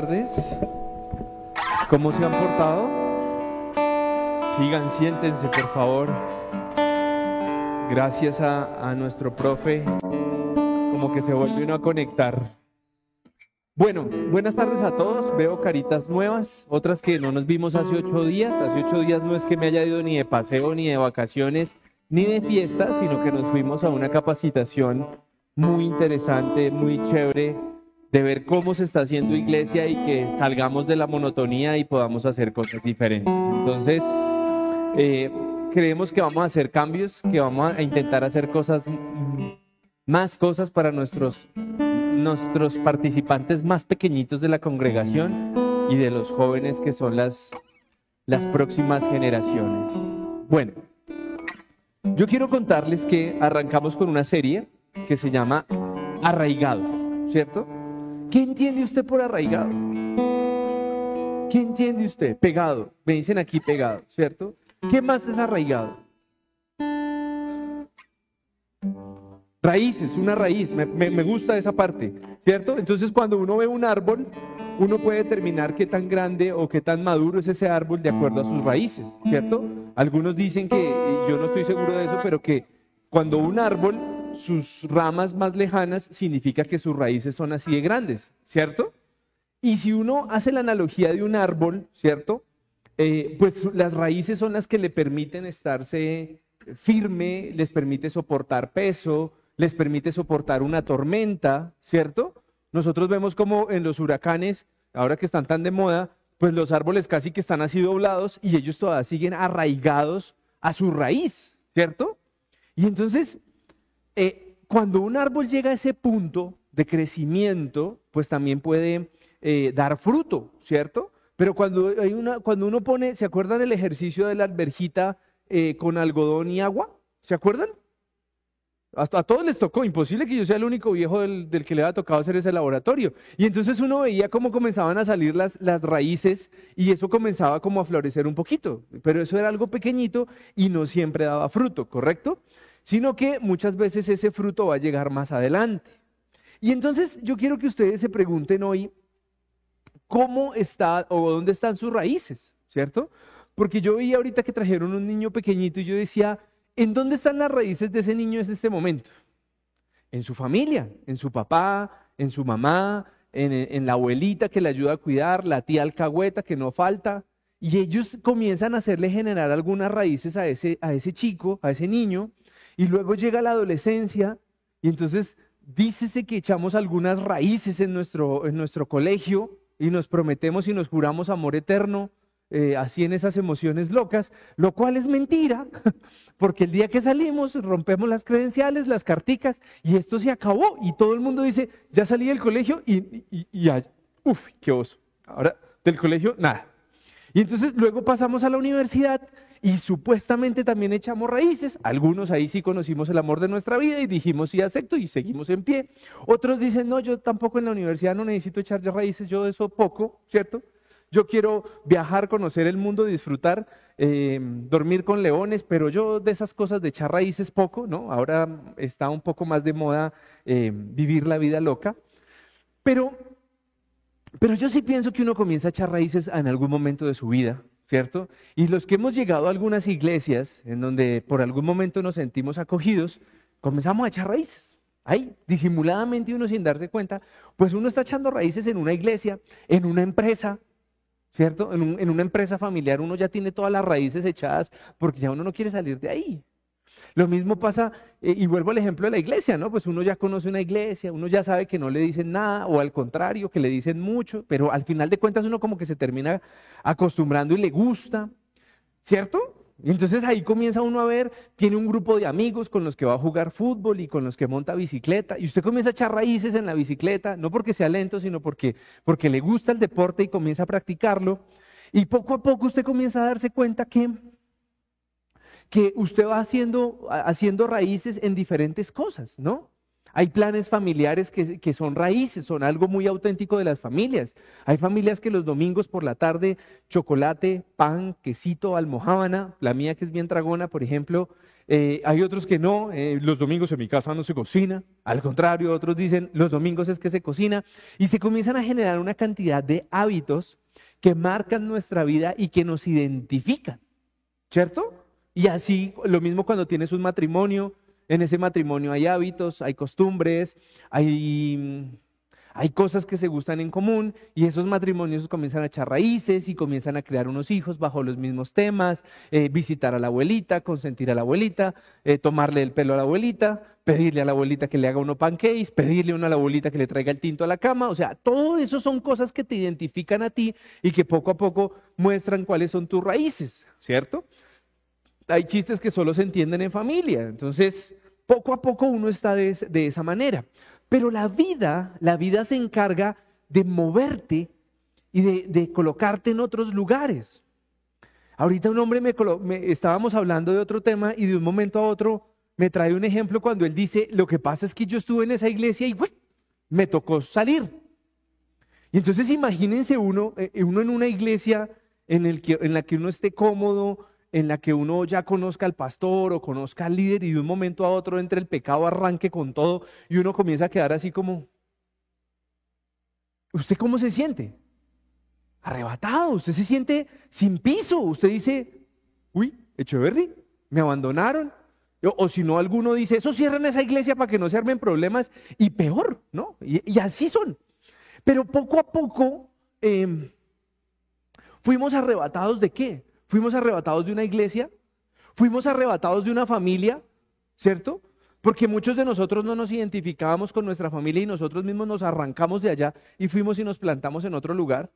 tardes. ¿Cómo se han portado? Sigan, siéntense, por favor. Gracias a, a nuestro profe, como que se volvió a conectar. Bueno, buenas tardes a todos. Veo caritas nuevas, otras que no nos vimos hace ocho días. Hace ocho días no es que me haya ido ni de paseo, ni de vacaciones, ni de fiesta, sino que nos fuimos a una capacitación muy interesante, muy chévere, de ver cómo se está haciendo iglesia y que salgamos de la monotonía y podamos hacer cosas diferentes. Entonces, eh, creemos que vamos a hacer cambios, que vamos a intentar hacer cosas, más cosas para nuestros nuestros participantes más pequeñitos de la congregación y de los jóvenes que son las, las próximas generaciones. Bueno, yo quiero contarles que arrancamos con una serie que se llama Arraigados, ¿cierto? ¿Qué entiende usted por arraigado? ¿Qué entiende usted? Pegado. Me dicen aquí pegado, ¿cierto? ¿Qué más es arraigado? Raíces, una raíz, me, gusta esa parte, ¿cierto? Entonces cuando uno ve un árbol, uno puede determinar qué tan grande o qué tan maduro es ese árbol de acuerdo a sus raíces, ¿cierto? Algunos dicen que, yo no estoy seguro de eso, pero que cuando un árbol, sus ramas más lejanas, significa que sus raíces son así de grandes, ¿cierto? Y si uno hace la analogía de un árbol, ¿cierto? Eh, pues las raíces son las que le permiten estarse firme, les permite soportar peso, les permite soportar una tormenta, ¿cierto? Nosotros vemos como en los huracanes, ahora que están tan de moda, pues los árboles casi que están así doblados y ellos todavía siguen arraigados a su raíz, ¿cierto? Y entonces, eh, cuando un árbol llega a ese punto de crecimiento, pues también puede eh, dar fruto, ¿cierto? Pero cuando, hay una, cuando uno pone, ¿se acuerdan del ejercicio de la alberjita eh, con algodón y agua? ¿Se acuerdan? a todos les tocó, imposible que yo sea el único viejo del, que le había tocado hacer ese laboratorio. Y entonces uno veía cómo comenzaban a salir las, las raíces y eso comenzaba como a florecer un poquito, pero eso era algo pequeñito y no siempre daba fruto, ¿correcto? Sino que muchas veces ese fruto va a llegar más adelante. Y entonces yo quiero que ustedes se pregunten hoy, ¿cómo está o dónde están sus raíces? ¿Cierto? Porque yo veía ahorita que trajeron un niño pequeñito y yo decía, ¿En dónde están las raíces de ese niño en este momento? En su familia, en su papá, en su mamá, en, la abuelita que le ayuda a cuidar, la tía alcahueta que no falta. Y ellos comienzan a hacerle generar algunas raíces a ese, a ese chico, a ese niño. Y luego llega la adolescencia y entonces dícese que echamos algunas raíces en nuestro, en nuestro colegio y nos prometemos y nos juramos amor eterno eh, así en esas emociones locas, lo cual es mentira, porque el día que salimos rompemos las credenciales, las carticas, y esto se acabó. Y todo el mundo dice, ya salí del colegio y, y, y uff, qué oso. Ahora, del colegio, nada. Y entonces luego pasamos a la universidad y supuestamente también echamos raíces. Algunos ahí sí conocimos el amor de nuestra vida y dijimos sí acepto y seguimos en pie. Otros dicen, no, yo tampoco en la universidad no necesito echar raíces, yo de eso poco, ¿cierto? Yo quiero viajar, conocer el mundo, disfrutar, eh, dormir con leones, pero yo de esas cosas de echar raíces poco, ¿no? Ahora está un poco más de moda eh, vivir la vida loca. Pero, pero yo sí pienso que uno comienza a echar raíces en algún momento de su vida, ¿cierto? Y los que hemos llegado a algunas iglesias en donde por algún momento nos sentimos acogidos, comenzamos a echar raíces. Ahí, disimuladamente uno sin darse cuenta, pues uno está echando raíces en una iglesia, en una empresa, ¿cierto? En, una empresa familiar uno ya tiene todas las raíces echadas porque ya uno no quiere salir de ahí. Lo mismo pasa, eh, y vuelvo al ejemplo de la iglesia, ¿no? Pues uno ya conoce una iglesia, uno ya sabe que no le dicen nada, o al contrario, que le dicen mucho, pero al final de cuentas uno como que se termina acostumbrando y le gusta, ¿cierto? Y entonces ahí comienza uno a ver, tiene un grupo de amigos con los que va a jugar fútbol y con los que monta bicicleta, y usted comienza a echar raíces en la bicicleta, no porque sea lento, sino porque, porque le gusta el deporte y comienza a practicarlo. Y poco a poco usted comienza a darse cuenta que, que usted va haciendo, haciendo raíces en diferentes cosas, ¿no? Hay planes familiares que, que, son raíces, son algo muy auténtico de las familias. Hay familias que los domingos por la tarde, chocolate, pan, quesito, almohábana, la mía que es bien dragona, por ejemplo. Eh, hay otros que no, eh, los domingos en mi casa no se cocina. Al contrario, otros dicen, los domingos es que se cocina. Y se comienzan a generar una cantidad de hábitos que marcan nuestra vida y que nos identifican, ¿cierto? Y así, lo mismo cuando tienes un matrimonio, en ese matrimonio hay hábitos, hay costumbres, hay, hay cosas que se gustan en común y esos matrimonios comienzan a echar raíces y comienzan a crear unos hijos bajo los mismos temas, eh, visitar a la abuelita, consentir a la abuelita, eh, tomarle el pelo a la abuelita, pedirle a la abuelita que le haga uno pancakes, pedirle a la abuelita que le traiga el tinto a la cama, o sea, todo eso son cosas que te identifican a ti y que poco a poco muestran cuáles son tus raíces, ¿cierto? Hay chistes que solo se entienden en familia. Entonces, poco a poco uno está de, esa manera. Pero la vida, la vida se encarga de moverte y de, colocarte en otros lugares. Ahorita un hombre me, estábamos hablando de otro tema y de un momento a otro me trae un ejemplo cuando él dice, lo que pasa es que yo estuve en esa iglesia y me tocó salir. Y entonces imagínense uno, eh, uno en una iglesia en, en la que uno esté cómodo, en la que uno ya conozca al pastor o conozca al líder y de un momento a otro entre el pecado arranque con todo y uno comienza a quedar así como, ¿usted cómo se siente? Arrebatado, usted se siente sin piso, usted dice, uy, Echeverry, me abandonaron. O, si no, alguno dice, eso cierran esa iglesia para que no se armen problemas y peor, ¿no? Y, así son. Pero poco a poco em, fuimos arrebatados de qué? Fuimos arrebatados de una iglesia, fuimos arrebatados de una familia, ¿cierto? Porque muchos de nosotros no nos identificábamos con nuestra familia y nosotros mismos nos arrancamos de allá y fuimos y nos plantamos en otro lugar.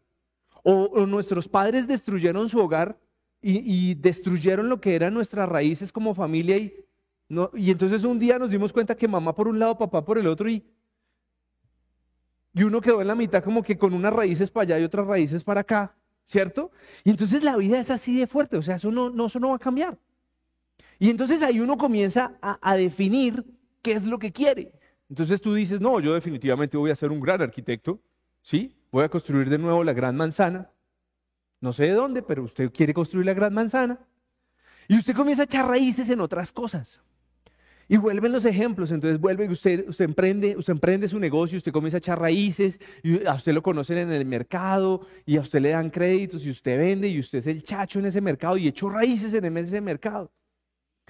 O, nuestros padres destruyeron su hogar y, destruyeron lo que eran nuestras raíces como familia y, y entonces un día nos dimos cuenta que mamá por un lado, papá por el otro y, y uno quedó en la mitad como que con unas raíces para allá y otras raíces para acá. ¿Cierto? Y entonces la vida es así de fuerte, o sea, eso no, no, eso no va a cambiar. Y entonces ahí uno comienza a, a definir qué es lo que quiere. Entonces tú dices, no, yo definitivamente voy a ser un gran arquitecto, ¿sí? Voy a construir de nuevo la gran manzana. No sé de dónde, pero usted quiere construir la gran manzana. Y usted comienza a echar raíces en otras cosas. Y vuelven los ejemplos, entonces vuelve, usted, usted, emprende, usted emprende su negocio, usted comienza a echar raíces, y a usted lo conocen en el mercado, y a usted le dan créditos, y usted vende, y usted es el chacho en ese mercado, y echó raíces en ese mercado.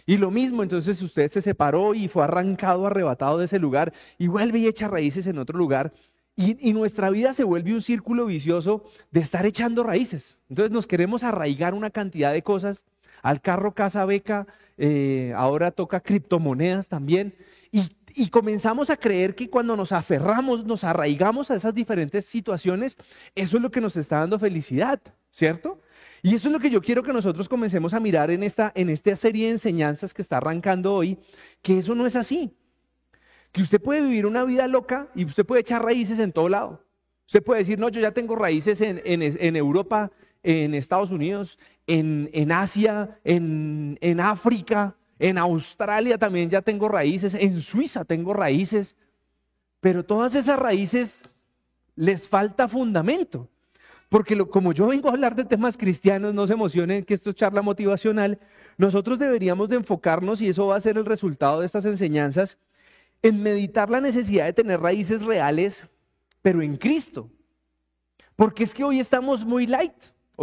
Y lo mismo, entonces usted se separó y fue arrancado, arrebatado de ese lugar, y vuelve y echa raíces en otro lugar, y, y nuestra vida se vuelve un círculo vicioso de estar echando raíces. Entonces nos queremos arraigar una cantidad de cosas, al carro, casa, beca, eh, ahora toca criptomonedas también. Y, comenzamos a creer que cuando nos aferramos, nos arraigamos a esas diferentes situaciones, eso es lo que nos está dando felicidad, ¿cierto? Y eso es lo que yo quiero que nosotros comencemos a mirar en esta, en esta serie de enseñanzas que está arrancando hoy, que eso no es así. Que usted puede vivir una vida loca y usted puede echar raíces en todo lado. Usted puede decir, no, yo ya tengo raíces en Europa, en Estados Unidos, en, Asia, en, en África, en Australia también ya tengo raíces, en Suiza tengo raíces, pero todas esas raíces les falta fundamento. Porque como yo vengo a hablar de temas cristianos, no se emocionen que esto es charla motivacional, nosotros deberíamos de enfocarnos, y eso va a ser el resultado de estas enseñanzas, en meditar la necesidad de tener raíces reales, pero en Cristo. Porque es que hoy estamos muy light,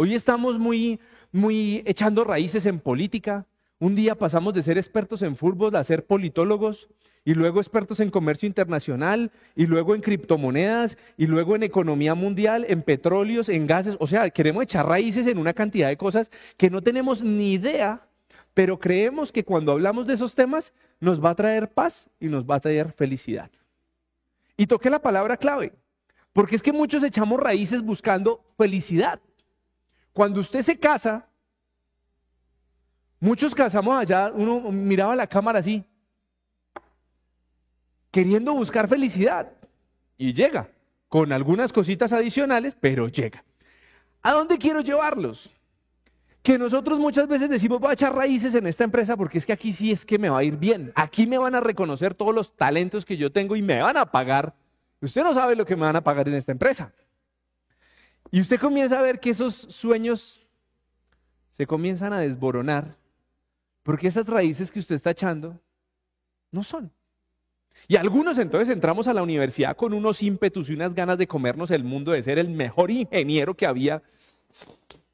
hoy estamos muy, muy echando raíces en política. Un día pasamos de ser expertos en fútbol a ser politólogos y luego expertos en comercio internacional y luego en criptomonedas y luego en economía mundial, en petróleos, en gases. O sea, queremos echar raíces en una cantidad de cosas que no tenemos ni idea, pero creemos que cuando hablamos de esos temas nos va a traer paz y nos va a traer felicidad. Y toqué la palabra clave, porque es que muchos echamos raíces buscando felicidad. Cuando usted se casa, muchos casamos allá, uno miraba la cámara así, queriendo buscar felicidad. Y llega, con algunas cositas adicionales, pero llega. ¿A dónde quiero llevarlos? que nosotros muchas veces decimos, voy a echar raíces en esta empresa porque es que aquí sí es que me va a ir bien. Aquí me van a reconocer todos los talentos que yo tengo y me van a pagar. Usted no sabe lo que me van a pagar en esta empresa. Y usted comienza a ver que esos sueños se comienzan a desboronar porque esas raíces que usted está echando no son. Y algunos entonces entramos a la universidad con unos ímpetus y unas ganas de comernos el mundo, de ser el mejor ingeniero que había.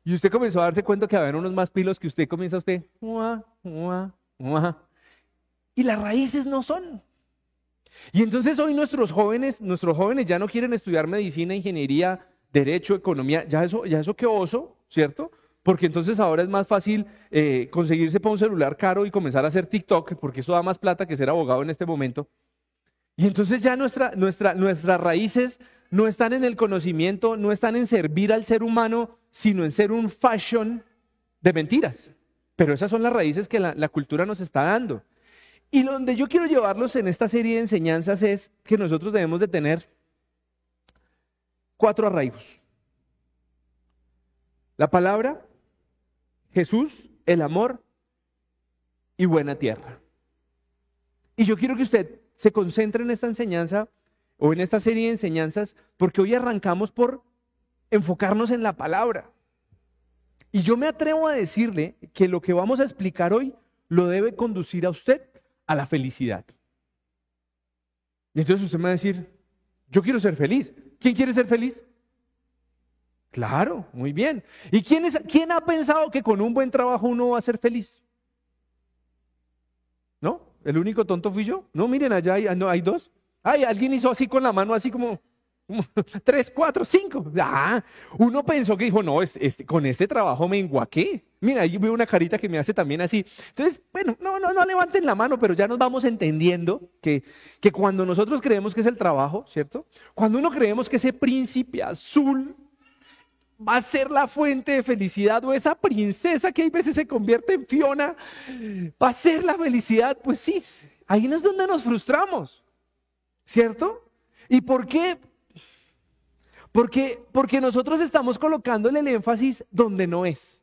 Y usted comenzó a darse cuenta que había unos más pilos que usted comienza usted. Y las raíces no son. Y entonces hoy nuestros jóvenes, nuestros jóvenes ya no quieren estudiar medicina, ingeniería, derecho, economía, ya eso, ya eso qué oso, ¿cierto? Porque entonces ahora es más fácil eh, conseguirse para un celular caro y comenzar a hacer TikTok, porque eso da más plata que ser abogado en este momento. Y entonces ya nuestra, nuestra, nuestras raíces no están en el conocimiento, no están en servir al ser humano, sino en ser un fashion de mentiras. Pero esas son las raíces que la, la cultura nos está dando. Y donde yo quiero llevarlos en esta serie de enseñanzas es que nosotros debemos de tener cuatro arraigos. La palabra, Jesús, el amor y buena tierra. Y yo quiero que usted se concentre en esta enseñanza o en esta serie de enseñanzas porque hoy arrancamos por enfocarnos en la palabra. Y yo me atrevo a decirle que lo que vamos a explicar hoy lo debe conducir a usted a la felicidad. Y entonces usted me va a decir, yo quiero ser feliz. ¿Quién quiere ser feliz? Claro, muy bien. ¿Y quién, es, quién ha pensado que con un buen trabajo uno va a ser feliz? ¿No? ¿El único tonto fui yo? No, miren, allá hay, no, hay dos. Ay, alguien hizo así con la mano, así como, tres, cuatro, cinco. Ah, uno pensó que dijo, no, este, con este trabajo me enguaqué. Mira, ahí veo una carita que me hace también así. Entonces, bueno, no, no, no levanten la mano, pero ya nos vamos entendiendo que, que cuando nosotros creemos que es el trabajo, ¿cierto? Cuando uno creemos que ese príncipe azul va a ser la fuente de felicidad o esa princesa que hay veces se convierte en Fiona, va a ser la felicidad, pues sí, ahí no es donde nos frustramos, ¿cierto? ¿Y por qué? Porque, porque nosotros estamos colocándole el énfasis donde no es.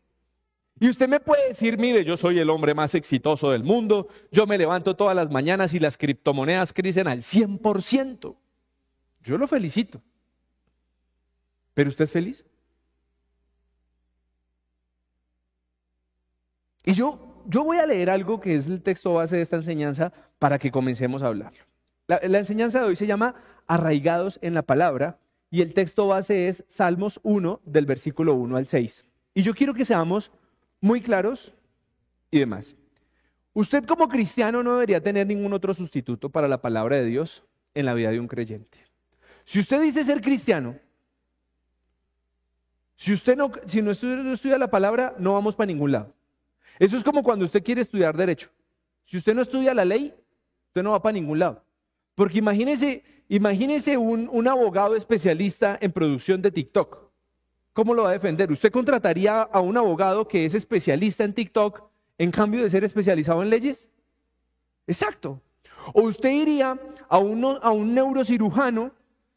Y usted me puede decir, mire, yo soy el hombre más exitoso del mundo, yo me levanto todas las mañanas y las criptomonedas crecen al 100%. Yo lo felicito. ¿Pero usted es feliz? Y yo, yo voy a leer algo que es el texto base de esta enseñanza para que comencemos a hablarlo. La, la enseñanza de hoy se llama Arraigados en la Palabra y el texto base es Salmos 1 del versículo 1 al 6. Y yo quiero que seamos muy claros y demás. Usted como cristiano no debería tener ningún otro sustituto para la palabra de Dios en la vida de un creyente. Si usted dice ser cristiano, si usted no, si estudia la palabra, no vamos para ningún lado. Eso es como cuando usted quiere estudiar derecho. Si usted no estudia la ley, usted no va para ningún lado. Porque imagínese, imagínese un, un abogado especialista en producción de TikTok. ¿Cómo lo va a defender? ¿Usted contrataría a un abogado que es especialista en TikTok en cambio de ser especializado en leyes? Exacto. O usted iría a, a un neurocirujano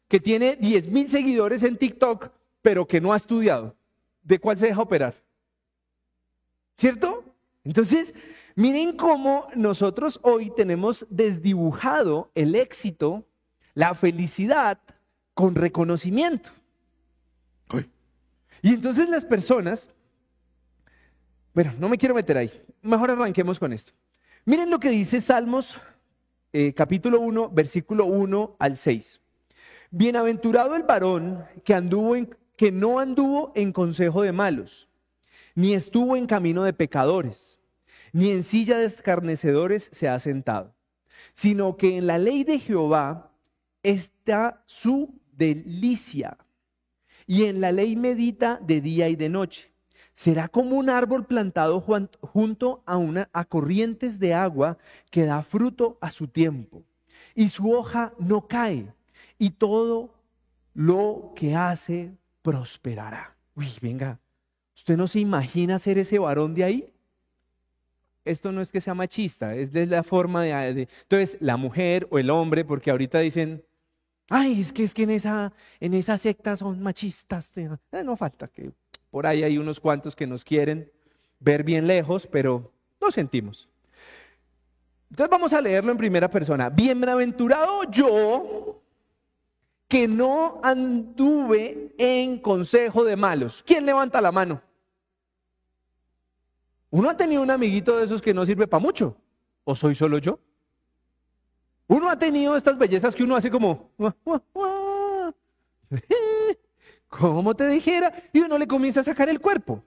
que tiene 10 mil seguidores en TikTok, pero que no ha estudiado. ¿De cuál se deja operar? ¿Cierto? Entonces, miren cómo nosotros hoy tenemos desdibujado el éxito, la felicidad con reconocimiento. Y entonces las personas, bueno, no me quiero meter ahí, mejor arranquemos con esto. Miren lo que dice Salmos eh, capítulo 1, versículo 1 al 6. Bienaventurado el varón que, anduvo en, que no anduvo en consejo de malos, ni estuvo en camino de pecadores ni en silla de escarnecedores se ha sentado, sino que en la ley de Jehová está su delicia, y en la ley medita de día y de noche. Será como un árbol plantado junto a, una, a corrientes de agua que da fruto a su tiempo, y su hoja no cae, y todo lo que hace prosperará. Uy, venga, ¿usted no se imagina ser ese varón de ahí? esto no es que sea machista, es de la forma de, Entonces, la mujer o el hombre, porque ahorita dicen, ay, es que es que en esa, en esa secta son machistas. Eh, no falta que por ahí hay unos cuantos que nos quieren. ver bien lejos, pero lo sentimos. Entonces vamos a leerlo en primera persona. Bienaventurado yo que no anduve en consejo de malos. ¿Quién levanta la mano? Uno ha tenido un amiguito de esos que no sirve para mucho. ¿O soy solo yo? Uno ha tenido estas bellezas que uno hace como, como te dijera, y uno le comienza a sacar el cuerpo.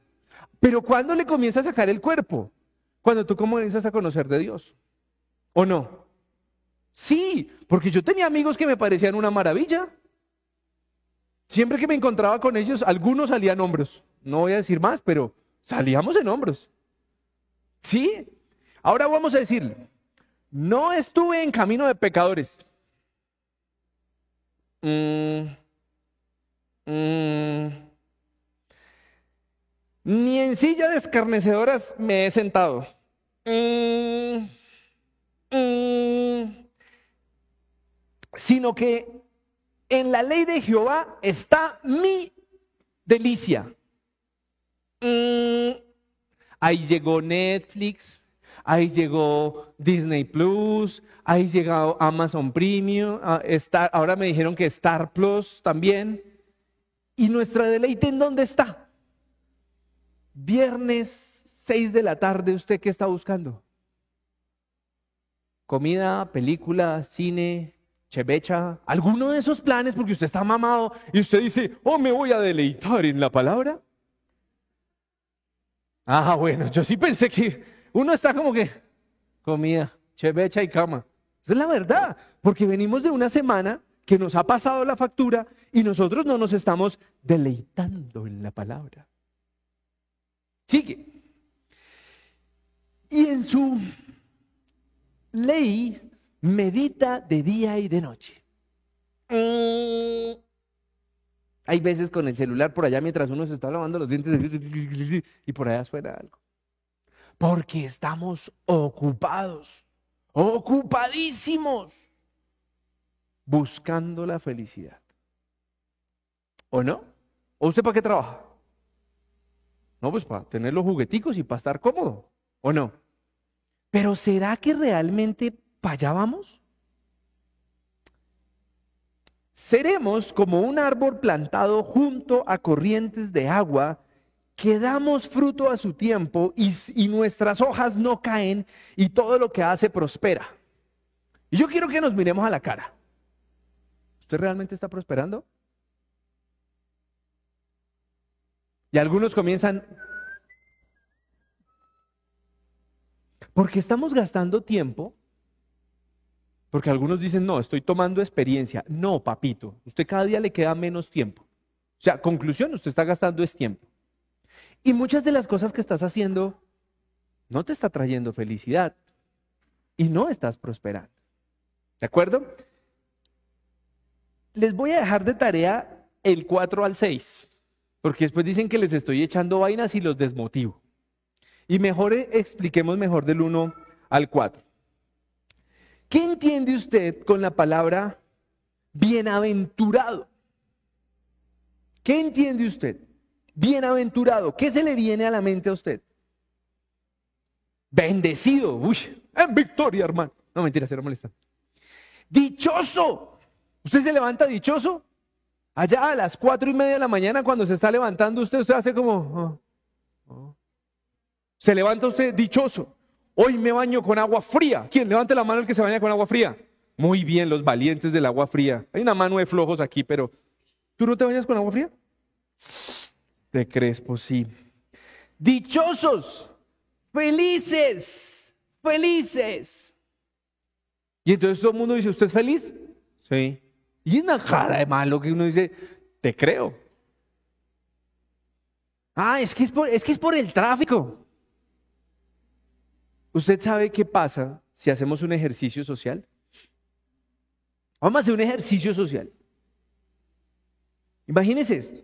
Pero ¿cuándo le comienza a sacar el cuerpo? Cuando tú comienzas a conocer de Dios. ¿O no? Sí, porque yo tenía amigos que me parecían una maravilla. Siempre que me encontraba con ellos, algunos salían hombros. No voy a decir más, pero salíamos en hombros. Sí. Ahora vamos a decir, no estuve en camino de pecadores. Mm, mm. Ni en silla de escarnecedoras me he sentado. Mm, sino que en la ley de Jehová está mi delicia. Ahí llegó Netflix, ahí llegó Disney Plus, ahí llegó Amazon Premium, ah, ahora me dijeron que Star Plus también. ¿Y nuestra deleite en dónde está? Viernes 6 de la tarde, ¿usted qué está buscando? Comida, película, cine, chevecha, alguno de esos planes porque usted está mamado y usted dice, oh, me voy a deleitar en la palabra. Ah, bueno, yo sí pensé que uno está como que comida, chevecha y cama. Esa es la verdad, porque venimos de una semana que nos ha pasado la factura y nosotros no nos estamos deleitando en la palabra. Sigue. Y en su ley medita de día y de noche. Hay veces con el celular por allá mientras uno se está lavando los dientes y por allá suena algo. Porque estamos ocupados, ocupadísimos, buscando la felicidad. ¿O no? ¿O usted para qué trabaja? No, pues para tener los jugueticos y para estar cómodo. ¿O no? Pero ¿será que realmente para allá vamos? Seremos como un árbol plantado junto a corrientes de agua que damos fruto a su tiempo y, nuestras hojas no caen y todo lo que hace prospera. Y yo quiero que nos miremos a la cara. ¿Usted realmente está prosperando? Y algunos comienzan, porque estamos gastando tiempo porque algunos dicen, no, estoy tomando experiencia. No, papito, usted cada día le queda menos tiempo. O sea, conclusión, usted está gastando es tiempo. Y muchas de las cosas que estás haciendo no te está trayendo felicidad y no estás prosperando. ¿De acuerdo? Les voy a dejar de tarea el 4 al 6, porque después dicen que les estoy echando vainas y los desmotivo. Y mejor eh, expliquemos mejor del 1 al 4. ¿Qué entiende usted con la palabra bienaventurado? ¿Qué entiende usted? Bienaventurado. ¿Qué se le viene a la mente a usted? Bendecido. Uy, en victoria, hermano. No, mentira, se lo molesta. Dichoso. ¿Usted se levanta dichoso? Allá a las cuatro y media de la mañana, cuando se está levantando usted, usted hace como... Oh, oh. Se levanta usted dichoso. Hoy me baño con agua fría. ¿Quién? Levante la mano el que se baña con agua fría. Muy bien, los valientes del agua fría. Hay una mano de flojos aquí, pero ¿tú no te bañas con agua fría? Te crees, pues sí. Dichosos, felices, felices. Y entonces todo el mundo dice, ¿usted es feliz? Sí. Y una cara de malo que uno dice, te creo. Ah, es que es por, es que es por el tráfico. ¿Usted sabe qué pasa si hacemos un ejercicio social? Vamos a hacer un ejercicio social. Imagínese esto.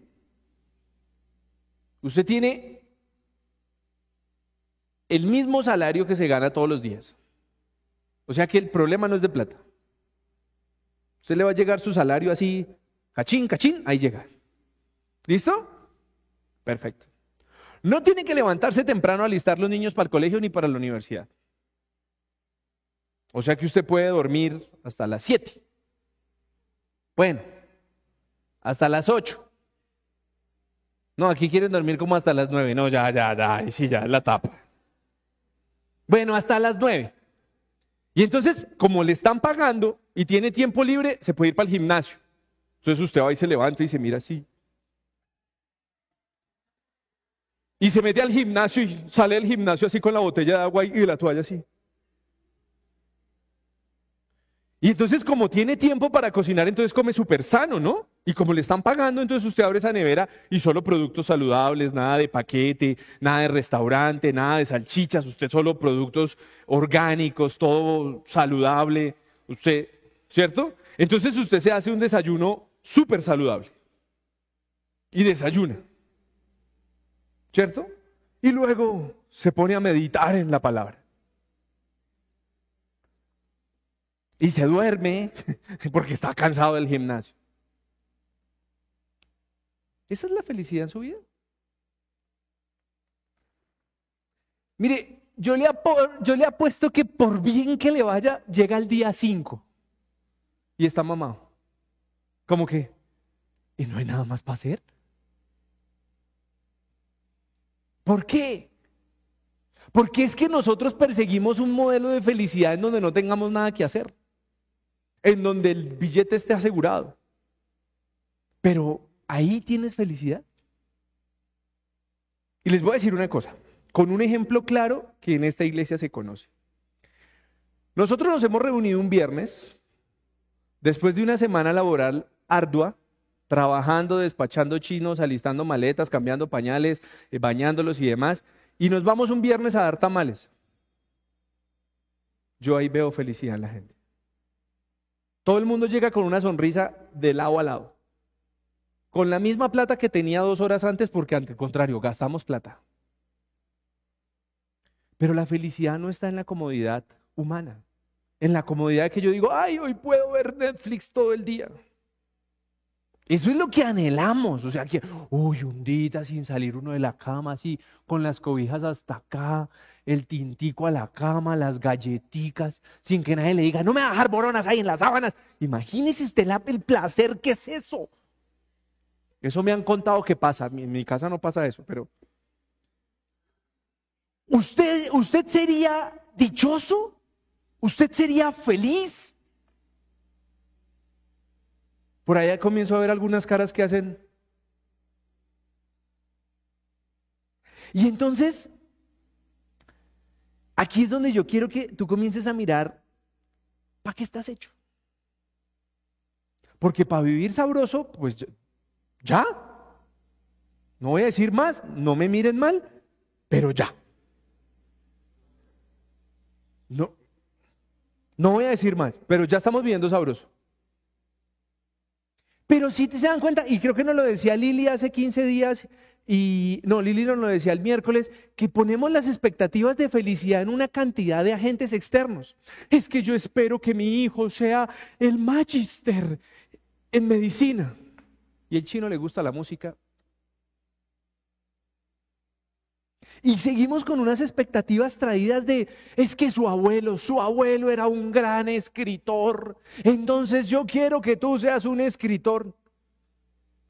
Usted tiene el mismo salario que se gana todos los días. O sea que el problema no es de plata. Usted le va a llegar su salario así, cachín, cachín, ahí llega. ¿Listo? Perfecto. no tiene que levantarse temprano a alistar los niños para el colegio ni para la universidad. O sea que usted puede dormir hasta las 7. Bueno, hasta las 8. No, aquí quieren dormir como hasta las 9. No, ya, ya, ya, sí, ya, la tapa. Bueno, hasta las 9. Y entonces, como le están pagando y tiene tiempo libre, se puede ir para el gimnasio. Entonces usted va y se levanta y se mira así. Y se mete al gimnasio y sale del gimnasio así con la botella de agua y la toalla así. Y entonces como tiene tiempo para cocinar, entonces come súper sano, ¿no? Y como le están pagando, entonces usted abre esa nevera y solo productos saludables, nada de paquete, nada de restaurante, nada de salchichas, usted solo productos orgánicos, todo saludable, usted, ¿cierto? Entonces usted se hace un desayuno súper saludable. Y desayuna, ¿cierto? Y luego se pone a meditar en la palabra. Y se duerme porque está cansado del gimnasio. Esa es la felicidad en su vida. Mire, yo le, yo le apuesto que por bien que le vaya, llega el día 5 y está mamado. ¿Cómo que? ¿Y no hay nada más para hacer? ¿Por qué? Porque es que nosotros perseguimos un modelo de felicidad en donde no tengamos nada que hacer en donde el billete esté asegurado. Pero ahí tienes felicidad. Y les voy a decir una cosa, con un ejemplo claro que en esta iglesia se conoce. Nosotros nos hemos reunido un viernes, después de una semana laboral ardua, trabajando, despachando chinos, alistando maletas, cambiando pañales, eh, bañándolos y demás, y nos vamos un viernes a dar tamales. Yo ahí veo felicidad en la gente. Todo el mundo llega con una sonrisa de lado a lado. Con la misma plata que tenía dos horas antes, porque al contrario, gastamos plata. Pero la felicidad no está en la comodidad humana. En la comodidad que yo digo, ay, hoy puedo ver Netflix todo el día. Eso es lo que anhelamos. O sea, que, uy, un sin salir uno de la cama, así, con las cobijas hasta acá, el tintico a la cama, las galletitas, sin que nadie le diga, no me va a dejar boronas ahí en las sábanas. Imagínese usted el placer que es eso. Eso me han contado que pasa. En mi casa no pasa eso, pero. ¿Usted, usted sería dichoso? ¿Usted sería feliz? Por allá comienzo a ver algunas caras que hacen. Y entonces, Aquí es donde yo quiero que tú comiences a mirar, ¿para qué estás hecho? Porque para vivir sabroso, pues ya. No voy a decir más, no me miren mal, pero ya. No, no voy a decir más, pero ya estamos viviendo sabroso. Pero si te se dan cuenta, y creo que nos lo decía Lili hace 15 días, y no, Lili nos lo decía el miércoles, que ponemos las expectativas de felicidad en una cantidad de agentes externos. Es que yo espero que mi hijo sea el magister en medicina. Y el chino le gusta la música. Y seguimos con unas expectativas traídas de, es que su abuelo, su abuelo era un gran escritor. Entonces yo quiero que tú seas un escritor.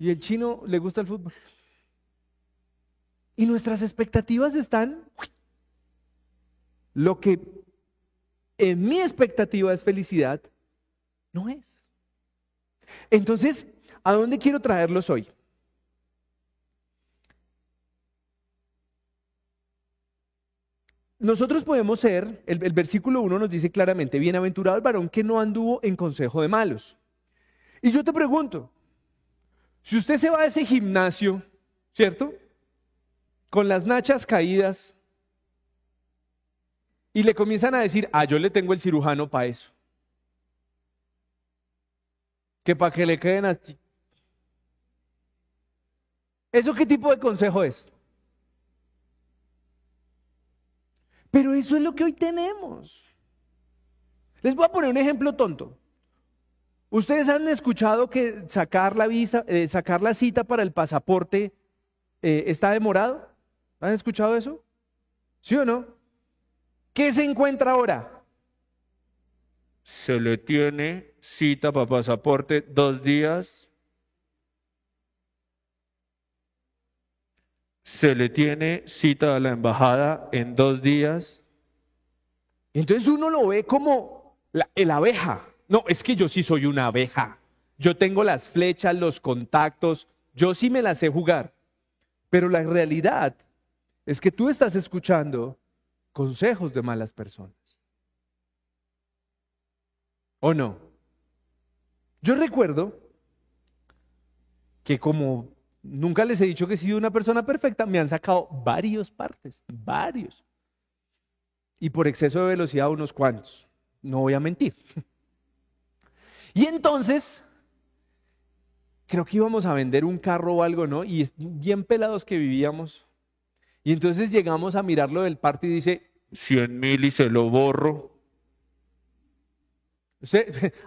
Y el chino le gusta el fútbol. Y nuestras expectativas están lo que en mi expectativa es felicidad, no es. Entonces, ¿a dónde quiero traerlos hoy? Nosotros podemos ser, el, versículo 1 nos dice claramente, bienaventurado el varón que no anduvo en consejo de malos. Y yo te pregunto, si usted se va a ese gimnasio, ¿cierto? Con las nachas caídas y le comienzan a decir, ah, yo le tengo el cirujano para eso. Que para que le queden así. ¿Eso qué tipo de consejo es? Pero eso es lo que hoy tenemos. Les voy a poner un ejemplo tonto. Ustedes han escuchado que sacar la visa, eh, sacar la cita para el pasaporte eh, está demorado. ¿Han escuchado eso? ¿Sí o no? ¿Qué se encuentra ahora? Se le tiene cita para pasaporte dos días. Se le tiene cita a la embajada en dos días. Entonces uno lo ve como la, el abeja. No, es que yo sí soy una abeja. Yo tengo las flechas, los contactos, yo sí me las sé jugar. Pero la realidad es que tú estás escuchando consejos de malas personas. ¿O no? Yo recuerdo que como nunca les he dicho que he sido una persona perfecta, me han sacado varios partes, varios. Y por exceso de velocidad unos cuantos. No voy a mentir. Y entonces, creo que íbamos a vender un carro o algo, ¿no? Y bien pelados que vivíamos. Y entonces llegamos a mirarlo del parte y dice, 100 mil y se lo borro.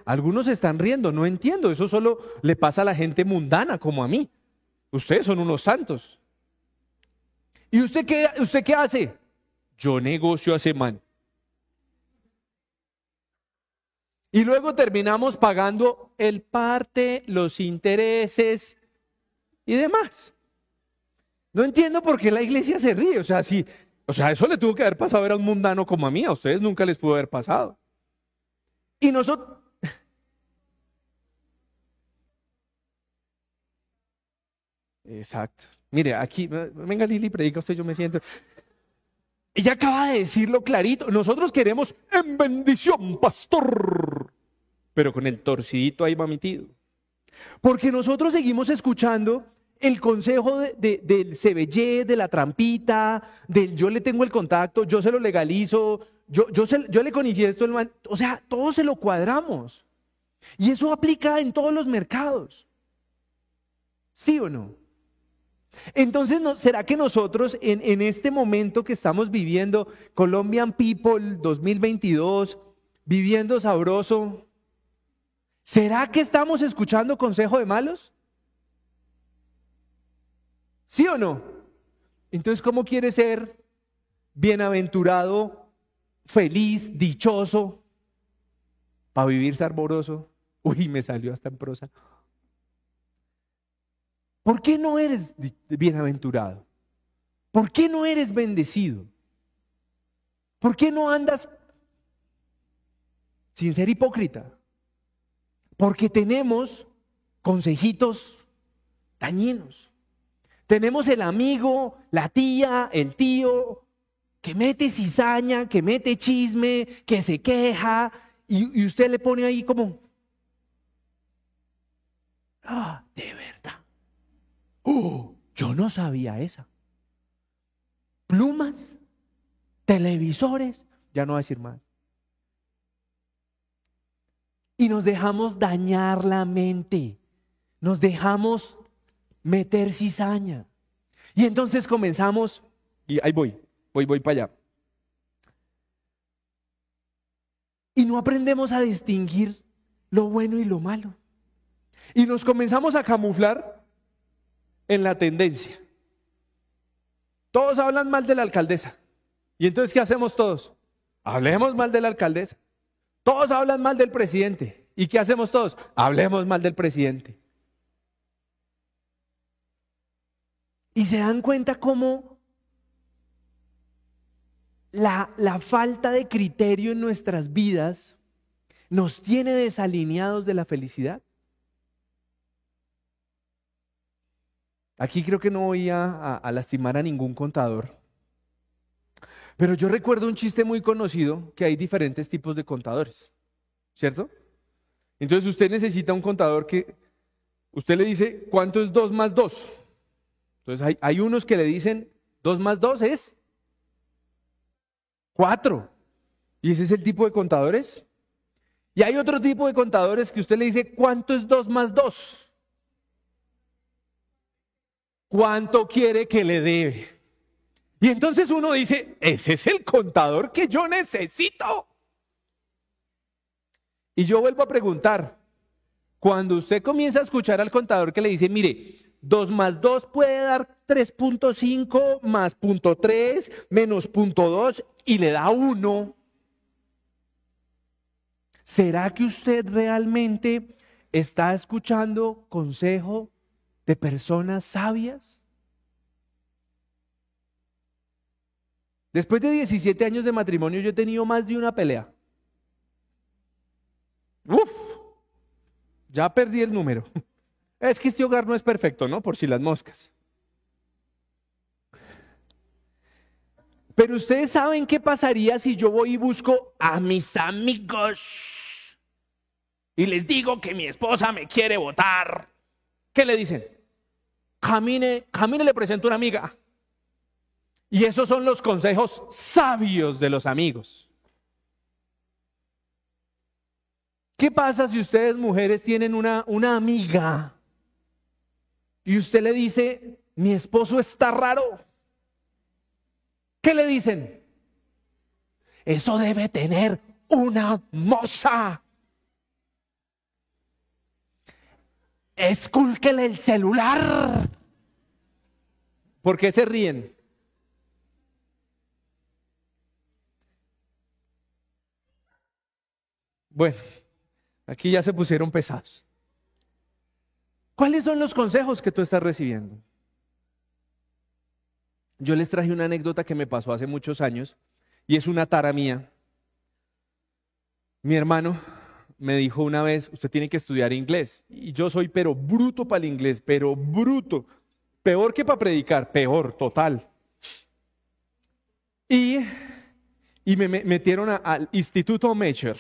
algunos están riendo, no entiendo, eso solo le pasa a la gente mundana como a mí. Ustedes son unos santos. ¿Y usted qué, usted qué hace? Yo negocio a semana. Y luego terminamos pagando el parte, los intereses y demás. No entiendo por qué la iglesia se ríe. O sea, si, o sea, eso le tuvo que haber pasado a un mundano como a mí. A ustedes nunca les pudo haber pasado. Y nosotros... Exacto. Mire, aquí, venga Lili, predica usted, yo me siento. Ella acaba de decirlo clarito. Nosotros queremos en bendición, pastor. Pero con el torcidito ahí va metido. Porque nosotros seguimos escuchando el consejo de, del CBY, de la trampita, del yo le tengo el contacto, yo se lo legalizo, yo, yo, le conifiesto el man, o sea, todo se lo cuadramos. Y eso aplica en todos los mercados. ¿Sí o no? Entonces, ¿será que nosotros en, en este momento que estamos viviendo, Colombian People 2022, viviendo sabroso, ¿será que estamos escuchando consejo de malos? ¿Sí o no? Entonces, ¿cómo quiere ser bienaventurado, feliz, dichoso, para vivir saboroso? Uy, me salió hasta en prosa. ¿Por qué no eres bienaventurado? ¿Por qué no eres bendecido? ¿Por qué no andas sin ser hipócrita? Porque tenemos consejitos dañinos. Tenemos el amigo, la tía, el tío, que mete cizaña, que mete chisme, que se queja, y, usted le pone ahí como, ah, de verdad. Oh, yo no sabía esa. Plumas, televisores, ya no va a decir más. Y nos dejamos dañar la mente, nos dejamos meter cizaña. Y entonces comenzamos, y ahí voy, voy, voy para allá. Y no aprendemos a distinguir lo bueno y lo malo. Y nos comenzamos a camuflar en la tendencia. Todos hablan mal de la alcaldesa. ¿Y entonces qué hacemos todos? Hablemos mal de la alcaldesa. Todos hablan mal del presidente. ¿Y qué hacemos todos? Hablemos mal del presidente. Y se dan cuenta cómo la, la falta de criterio en nuestras vidas nos tiene desalineados de la felicidad. Aquí creo que no voy a, lastimar a ningún contador. Pero yo recuerdo un chiste muy conocido que hay diferentes tipos de contadores, ¿cierto? Entonces usted necesita un contador que usted le dice, ¿cuánto es 2 más 2? Entonces hay, unos que le dicen 2 más 2 es 4. Y ese es el tipo de contadores. Y hay otro tipo de contadores que usted le dice, ¿cuánto es 2 más 2? ¿Cuánto quiere que le dé? Y entonces uno dice, ese es el contador que yo necesito. Y yo vuelvo a preguntar, cuando usted comienza a escuchar al contador que le dice, mire, 2 más 2 puede dar 3.5 más punto 3 menos punto 2 y le da 1. ¿Será que usted realmente está escuchando consejo de personas sabias? Después de 17 años de matrimonio yo he tenido más de una pelea. Uf, ya perdí el número. Es que este hogar no es perfecto, ¿no? Por si las moscas. Pero ustedes saben qué pasaría si yo voy y busco a mis amigos y les digo que mi esposa me quiere votar. ¿Qué le dicen? Camine, camine le presento una amiga. Y esos son los consejos sabios de los amigos. ¿Qué pasa si ustedes mujeres tienen una, una amiga y usted le dice, mi esposo está raro? ¿Qué le dicen? Eso debe tener una moza. Escúlquele el celular. ¿Por qué se ríen? Bueno, Aquí ya se pusieron pesados. ¿Cuáles son los consejos que tú estás recibiendo? Yo les traje una anécdota que me pasó hace muchos años y es una tara mía. Mi hermano me dijo una vez, usted tiene que estudiar inglés. Y yo soy pero bruto para el inglés, pero bruto. Peor que para predicar, peor, total. Y, y me metieron al Instituto Mecher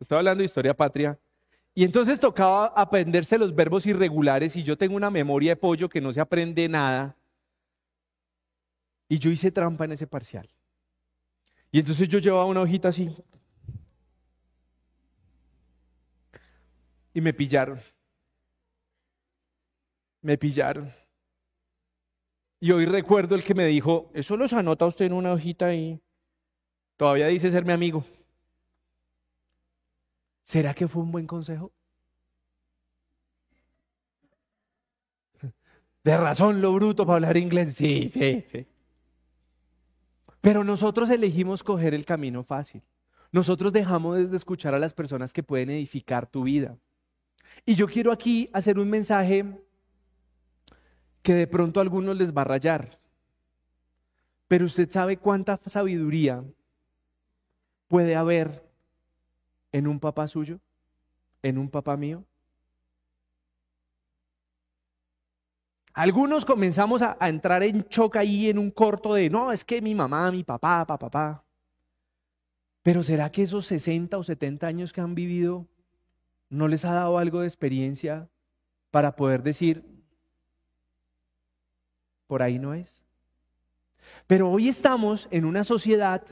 estaba hablando de historia patria. Y entonces tocaba aprenderse los verbos irregulares y yo tengo una memoria de pollo que no se aprende nada. Y yo hice trampa en ese parcial. Y entonces yo llevaba una hojita así. Y me pillaron. Me pillaron. Y hoy recuerdo el que me dijo, eso los anota usted en una hojita y todavía dice ser mi amigo. ¿Será que fue un buen consejo? De razón lo bruto para hablar inglés. Sí, sí, sí. Pero nosotros elegimos coger el camino fácil. Nosotros dejamos de escuchar a las personas que pueden edificar tu vida. Y yo quiero aquí hacer un mensaje que de pronto a algunos les va a rayar. Pero usted sabe cuánta sabiduría puede haber en un papá suyo? ¿En un papá mío? Algunos comenzamos a, entrar en choque ahí en un corto de, no, es que mi mamá, mi papá, papá, papá. Pero ¿será que esos 60 o 70 años que han vivido no les ha dado algo de experiencia para poder decir, por ahí no es? Pero hoy estamos en una sociedad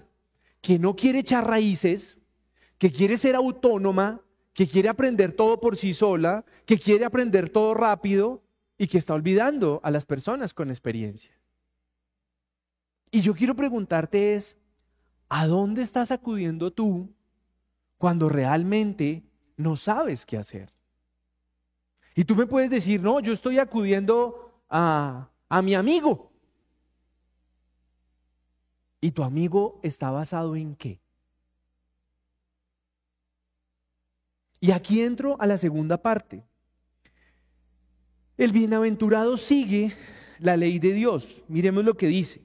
que no quiere echar raíces, que quiere ser autónoma, que quiere aprender todo por sí sola, que quiere aprender todo rápido y que está olvidando a las personas con experiencia. Y yo quiero preguntarte es, ¿a dónde estás acudiendo tú cuando realmente no sabes qué hacer? Y tú me puedes decir, no, yo estoy acudiendo a, a mi amigo. ¿Y tu amigo está basado en qué? Y aquí entro a la segunda parte. El bienaventurado sigue la ley de Dios. Miremos lo que dice.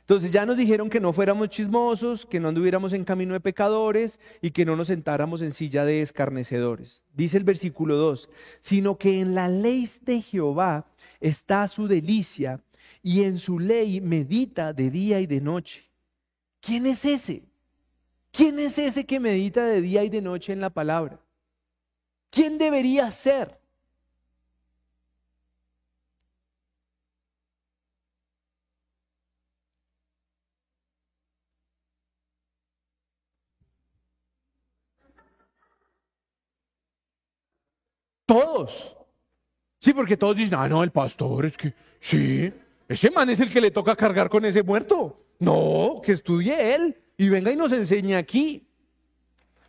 Entonces ya nos dijeron que no fuéramos chismosos, que no anduviéramos en camino de pecadores y que no nos sentáramos en silla de escarnecedores. Dice el versículo 2, sino que en la ley de Jehová está su delicia y en su ley medita de día y de noche. ¿Quién es ese? ¿Quién es ese que medita de día y de noche en la palabra? ¿Quién debería ser? Todos. Sí, porque todos dicen, ah, no, el pastor es que, sí, ese man es el que le toca cargar con ese muerto. No, que estudie él y venga y nos enseñe aquí.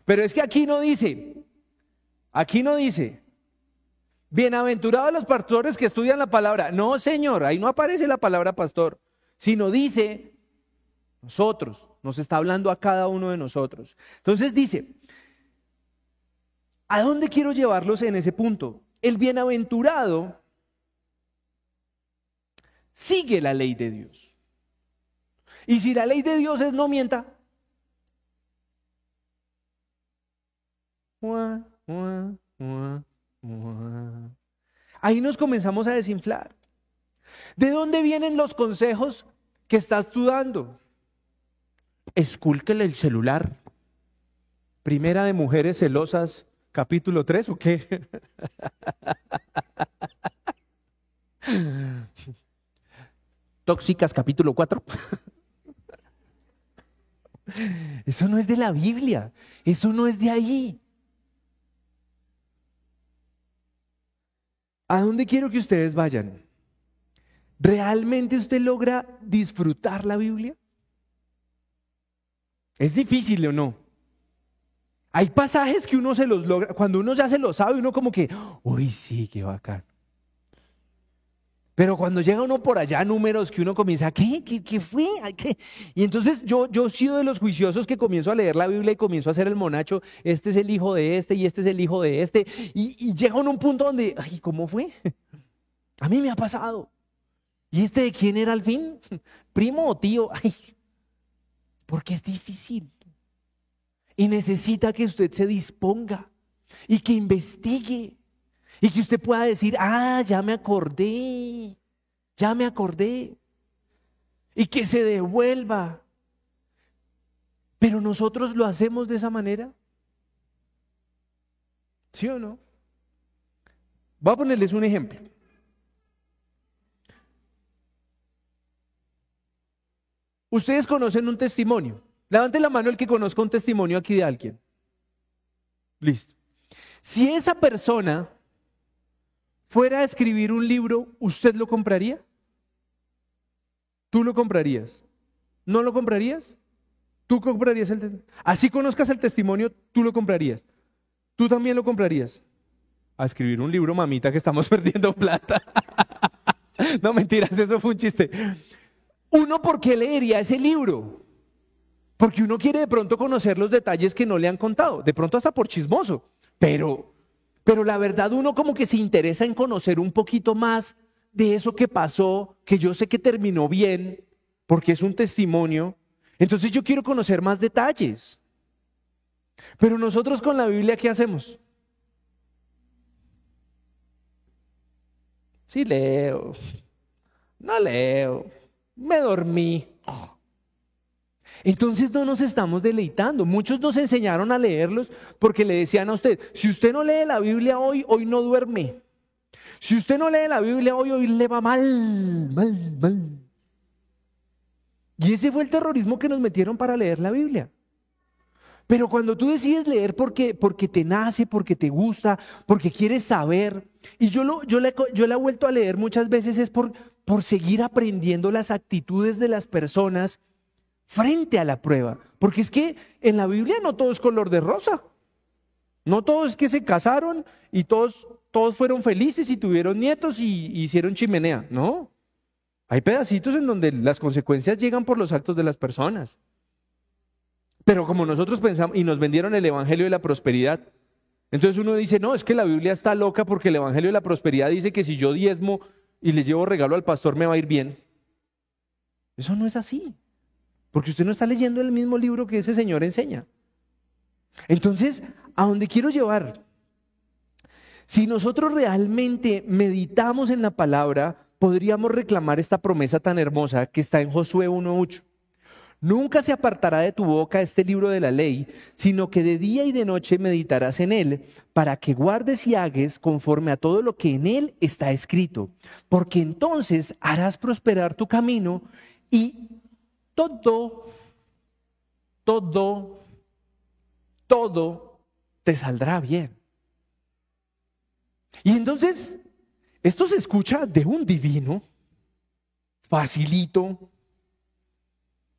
Pero es que aquí no dice, aquí no dice, Bienaventurados los pastores que estudian la palabra. No, Señor, ahí no aparece la palabra pastor, sino dice nosotros, nos está hablando a cada uno de nosotros. Entonces dice, ¿a dónde quiero llevarlos en ese punto? El bienaventurado sigue la ley de Dios. Y si la ley de Dios es no mienta, ahí nos comenzamos a desinflar. ¿De dónde vienen los consejos que estás tú dando? Escúlquele el celular. Primera de Mujeres Celosas, capítulo 3, ¿o qué? Tóxicas, capítulo 4. Eso no es de la Biblia, eso no es de ahí. ¿A dónde quiero que ustedes vayan? ¿Realmente usted logra disfrutar la Biblia? ¿Es difícil o no? Hay pasajes que uno se los logra, cuando uno ya se lo sabe, uno como que, uy, sí, qué bacán. Pero cuando llega uno por allá, números que uno comienza, ¿qué? ¿Qué, qué fue? Y entonces yo, yo he sido de los juiciosos que comienzo a leer la Biblia y comienzo a hacer el monacho, este es el hijo de este y este es el hijo de este. Y, y llega uno a un punto donde, ay, ¿cómo fue? A mí me ha pasado. ¿Y este de quién era al fin? ¿Primo o tío? Ay, porque es difícil. Y necesita que usted se disponga y que investigue y que usted pueda decir, ah, ya me acordé, ya me acordé. Y que se devuelva. Pero nosotros lo hacemos de esa manera. ¿Sí o no? Voy a ponerles un ejemplo. Ustedes conocen un testimonio. Levante la mano el que conozca un testimonio aquí de alguien. Listo. Si esa persona fuera a escribir un libro, ¿usted lo compraría? ¿Tú lo comprarías? ¿No lo comprarías? ¿Tú comprarías el Así conozcas el testimonio, tú lo comprarías. ¿Tú también lo comprarías? A escribir un libro, mamita, que estamos perdiendo plata. no mentiras, eso fue un chiste. Uno, ¿por qué leería ese libro? Porque uno quiere de pronto conocer los detalles que no le han contado, de pronto hasta por chismoso, pero pero la verdad uno como que se interesa en conocer un poquito más de eso que pasó, que yo sé que terminó bien, porque es un testimonio. Entonces yo quiero conocer más detalles. Pero nosotros con la Biblia, ¿qué hacemos? Sí leo, no leo, me dormí. Entonces no nos estamos deleitando. Muchos nos enseñaron a leerlos porque le decían a usted, si usted no lee la Biblia hoy, hoy no duerme. Si usted no lee la Biblia hoy, hoy le va mal, mal, mal. Y ese fue el terrorismo que nos metieron para leer la Biblia. Pero cuando tú decides leer porque, porque te nace, porque te gusta, porque quieres saber, y yo, lo, yo, le, yo he vuelto a leer muchas veces es por, por seguir aprendiendo las actitudes de las personas frente a la prueba. Porque es que en la Biblia no todo es color de rosa. No todos es que se casaron y todos, todos fueron felices y tuvieron nietos y, hicieron chimenea. No. Hay pedacitos en donde las consecuencias llegan por los actos de las personas. Pero como nosotros pensamos y nos vendieron el Evangelio de la Prosperidad, entonces uno dice, no, es que la Biblia está loca porque el Evangelio de la Prosperidad dice que si yo diezmo y le llevo regalo al pastor me va a ir bien. Eso no es así. Porque usted no está leyendo el mismo libro que ese señor enseña. Entonces, ¿a dónde quiero llevar? Si nosotros realmente meditamos en la palabra, podríamos reclamar esta promesa tan hermosa que está en Josué 1.8. Nunca se apartará de tu boca este libro de la ley, sino que de día y de noche meditarás en él, para que guardes y hagas conforme a todo lo que en él está escrito, porque entonces harás prosperar tu camino y todo, todo, todo te saldrá bien. Y entonces, esto se escucha de un divino, facilito.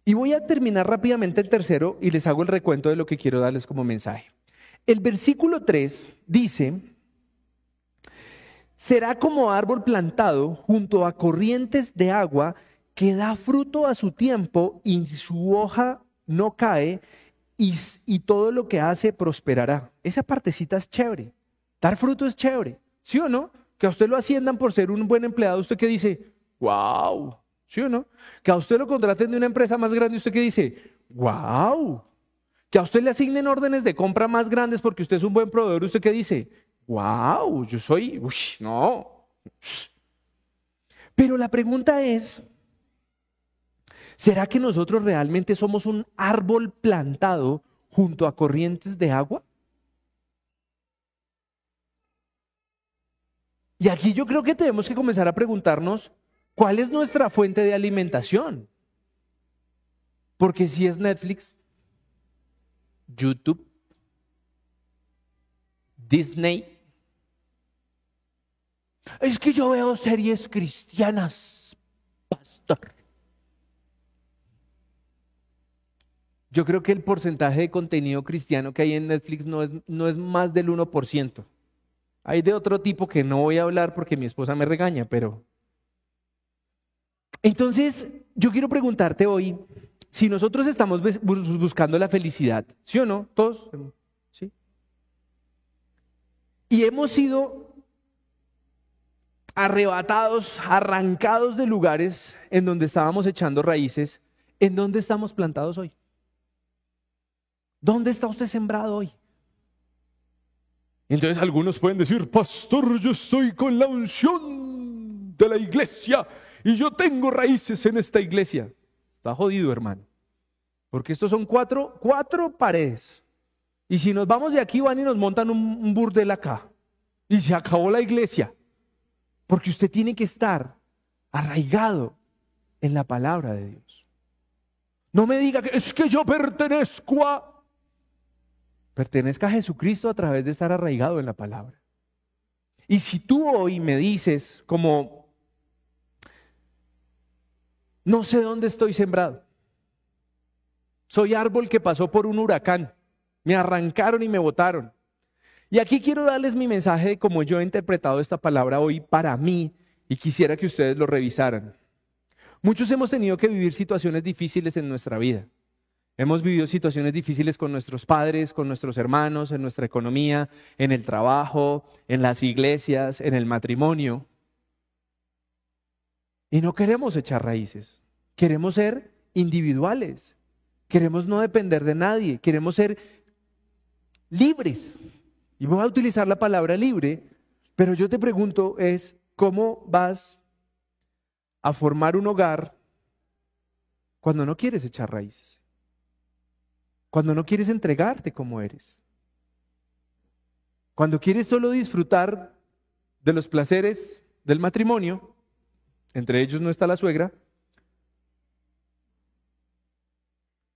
Y voy a terminar rápidamente el tercero y les hago el recuento de lo que quiero darles como mensaje. El versículo 3 dice, será como árbol plantado junto a corrientes de agua que da fruto a su tiempo y su hoja no cae y, todo lo que hace prosperará. Esa partecita es chévere. Dar fruto es chévere. ¿Sí o no? Que a usted lo asciendan por ser un buen empleado, usted que dice, wow, ¿sí o no? Que a usted lo contraten de una empresa más grande, usted que dice, wow. Que a usted le asignen órdenes de compra más grandes porque usted es un buen proveedor, usted que dice, wow, yo soy, uy, no. Pero la pregunta es, ¿será que nosotros realmente somos un árbol plantado junto a corrientes de agua? Y aquí yo creo que tenemos que comenzar a preguntarnos cuál es nuestra fuente de alimentación. Porque si es Netflix, YouTube, Disney, es que yo veo series cristianas, pastor. Yo creo que el porcentaje de contenido cristiano que hay en Netflix no es, no es más del 1%. Hay de otro tipo que no voy a hablar porque mi esposa me regaña, pero... Entonces, yo quiero preguntarte hoy, si nosotros estamos buscando la felicidad, ¿sí o no? Todos, ¿sí? Y hemos sido arrebatados, arrancados de lugares en donde estábamos echando raíces, ¿en dónde estamos plantados hoy? ¿Dónde está usted sembrado hoy? Entonces algunos pueden decir, pastor, yo estoy con la unción de la iglesia y yo tengo raíces en esta iglesia. Está jodido, hermano. Porque estos son cuatro, cuatro paredes. Y si nos vamos de aquí, van y nos montan un, un burdel acá. Y se acabó la iglesia. Porque usted tiene que estar arraigado en la palabra de Dios. No me diga que es que yo pertenezco a pertenezca a Jesucristo a través de estar arraigado en la palabra. Y si tú hoy me dices como, no sé dónde estoy sembrado, soy árbol que pasó por un huracán, me arrancaron y me botaron. Y aquí quiero darles mi mensaje de cómo yo he interpretado esta palabra hoy para mí y quisiera que ustedes lo revisaran. Muchos hemos tenido que vivir situaciones difíciles en nuestra vida. Hemos vivido situaciones difíciles con nuestros padres, con nuestros hermanos, en nuestra economía, en el trabajo, en las iglesias, en el matrimonio. Y no queremos echar raíces. Queremos ser individuales. Queremos no depender de nadie. Queremos ser libres. Y voy a utilizar la palabra libre, pero yo te pregunto es, ¿cómo vas a formar un hogar cuando no quieres echar raíces? Cuando no quieres entregarte como eres. Cuando quieres solo disfrutar de los placeres del matrimonio, entre ellos no está la suegra,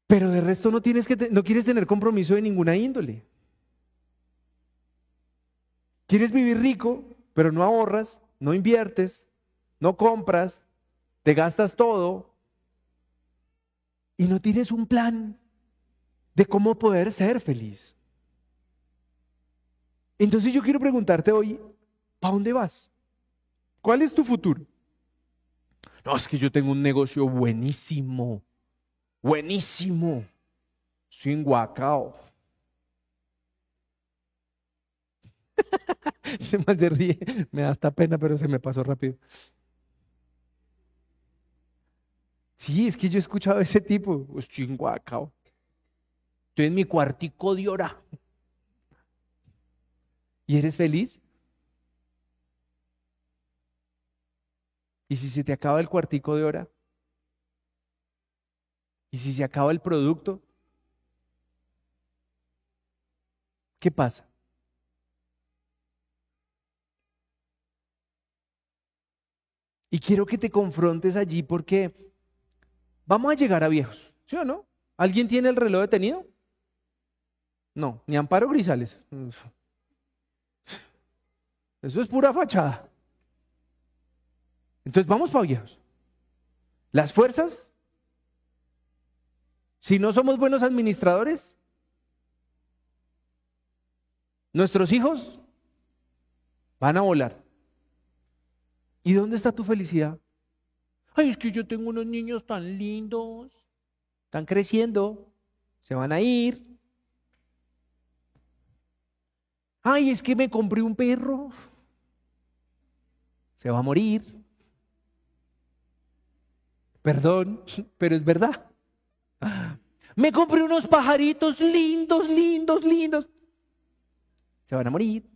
pero de resto no, tienes que no quieres tener compromiso de ninguna índole. Quieres vivir rico, pero no ahorras, no inviertes, no compras, te gastas todo y no tienes un plan de cómo poder ser feliz. Entonces yo quiero preguntarte hoy, ¿para dónde vas? ¿Cuál es tu futuro? No, es que yo tengo un negocio buenísimo, buenísimo. Estoy en Guacao. se me ríe, me da hasta pena, pero se me pasó rápido. Sí, es que yo he escuchado a ese tipo, estoy en Guacao. Estoy en mi cuartico de hora. ¿Y eres feliz? ¿Y si se te acaba el cuartico de hora? ¿Y si se acaba el producto? ¿Qué pasa? Y quiero que te confrontes allí porque vamos a llegar a viejos, ¿sí o no? ¿Alguien tiene el reloj detenido? No, ni Amparo Grisales. Eso es pura fachada. Entonces vamos para viejos. Las fuerzas, si no somos buenos administradores, nuestros hijos van a volar. ¿Y dónde está tu felicidad? Ay, es que yo tengo unos niños tan lindos. Están creciendo. Se van a ir. Ay, es que me compré un perro. Se va a morir. Perdón, pero es verdad. Me compré unos pajaritos lindos, lindos, lindos. Se van a morir.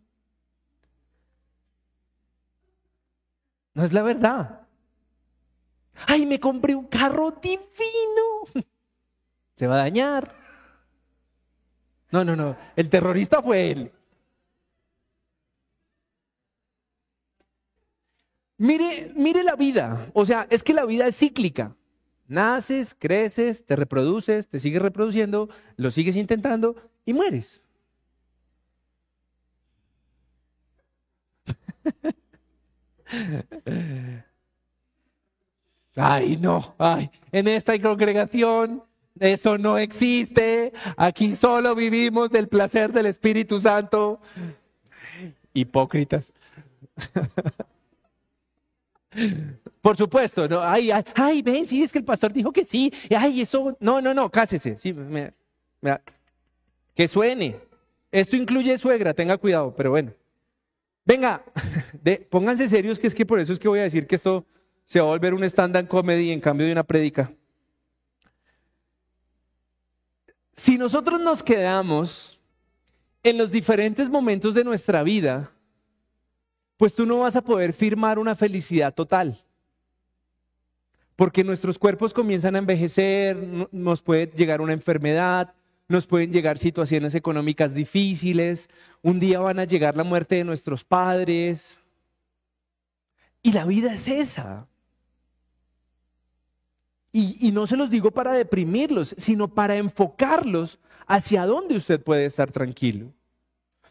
No es la verdad. Ay, me compré un carro divino. Se va a dañar. No, no, no. El terrorista fue él. Mire, mire la vida. O sea, es que la vida es cíclica. Naces, creces, te reproduces, te sigues reproduciendo, lo sigues intentando y mueres. Ay, no, ay, en esta congregación eso no existe. Aquí solo vivimos del placer del Espíritu Santo. Hipócritas. Por supuesto, no, ay, ay, ven, sí, es que el pastor dijo que sí, ay, eso, no, no, no, cásese, sí, que suene. Esto incluye suegra, tenga cuidado, pero bueno. Venga, pónganse serios, que es que por eso es que voy a decir que esto se va a volver un stand-up comedy en cambio de una prédica. Si nosotros nos quedamos en los diferentes momentos de nuestra vida, pues tú no vas a poder firmar una felicidad total. Porque nuestros cuerpos comienzan a envejecer, nos puede llegar una enfermedad, nos pueden llegar situaciones económicas difíciles, un día van a llegar la muerte de nuestros padres. Y la vida es esa. Y, y, no se los digo para deprimirlos, sino para enfocarlos hacia dónde usted puede estar tranquilo.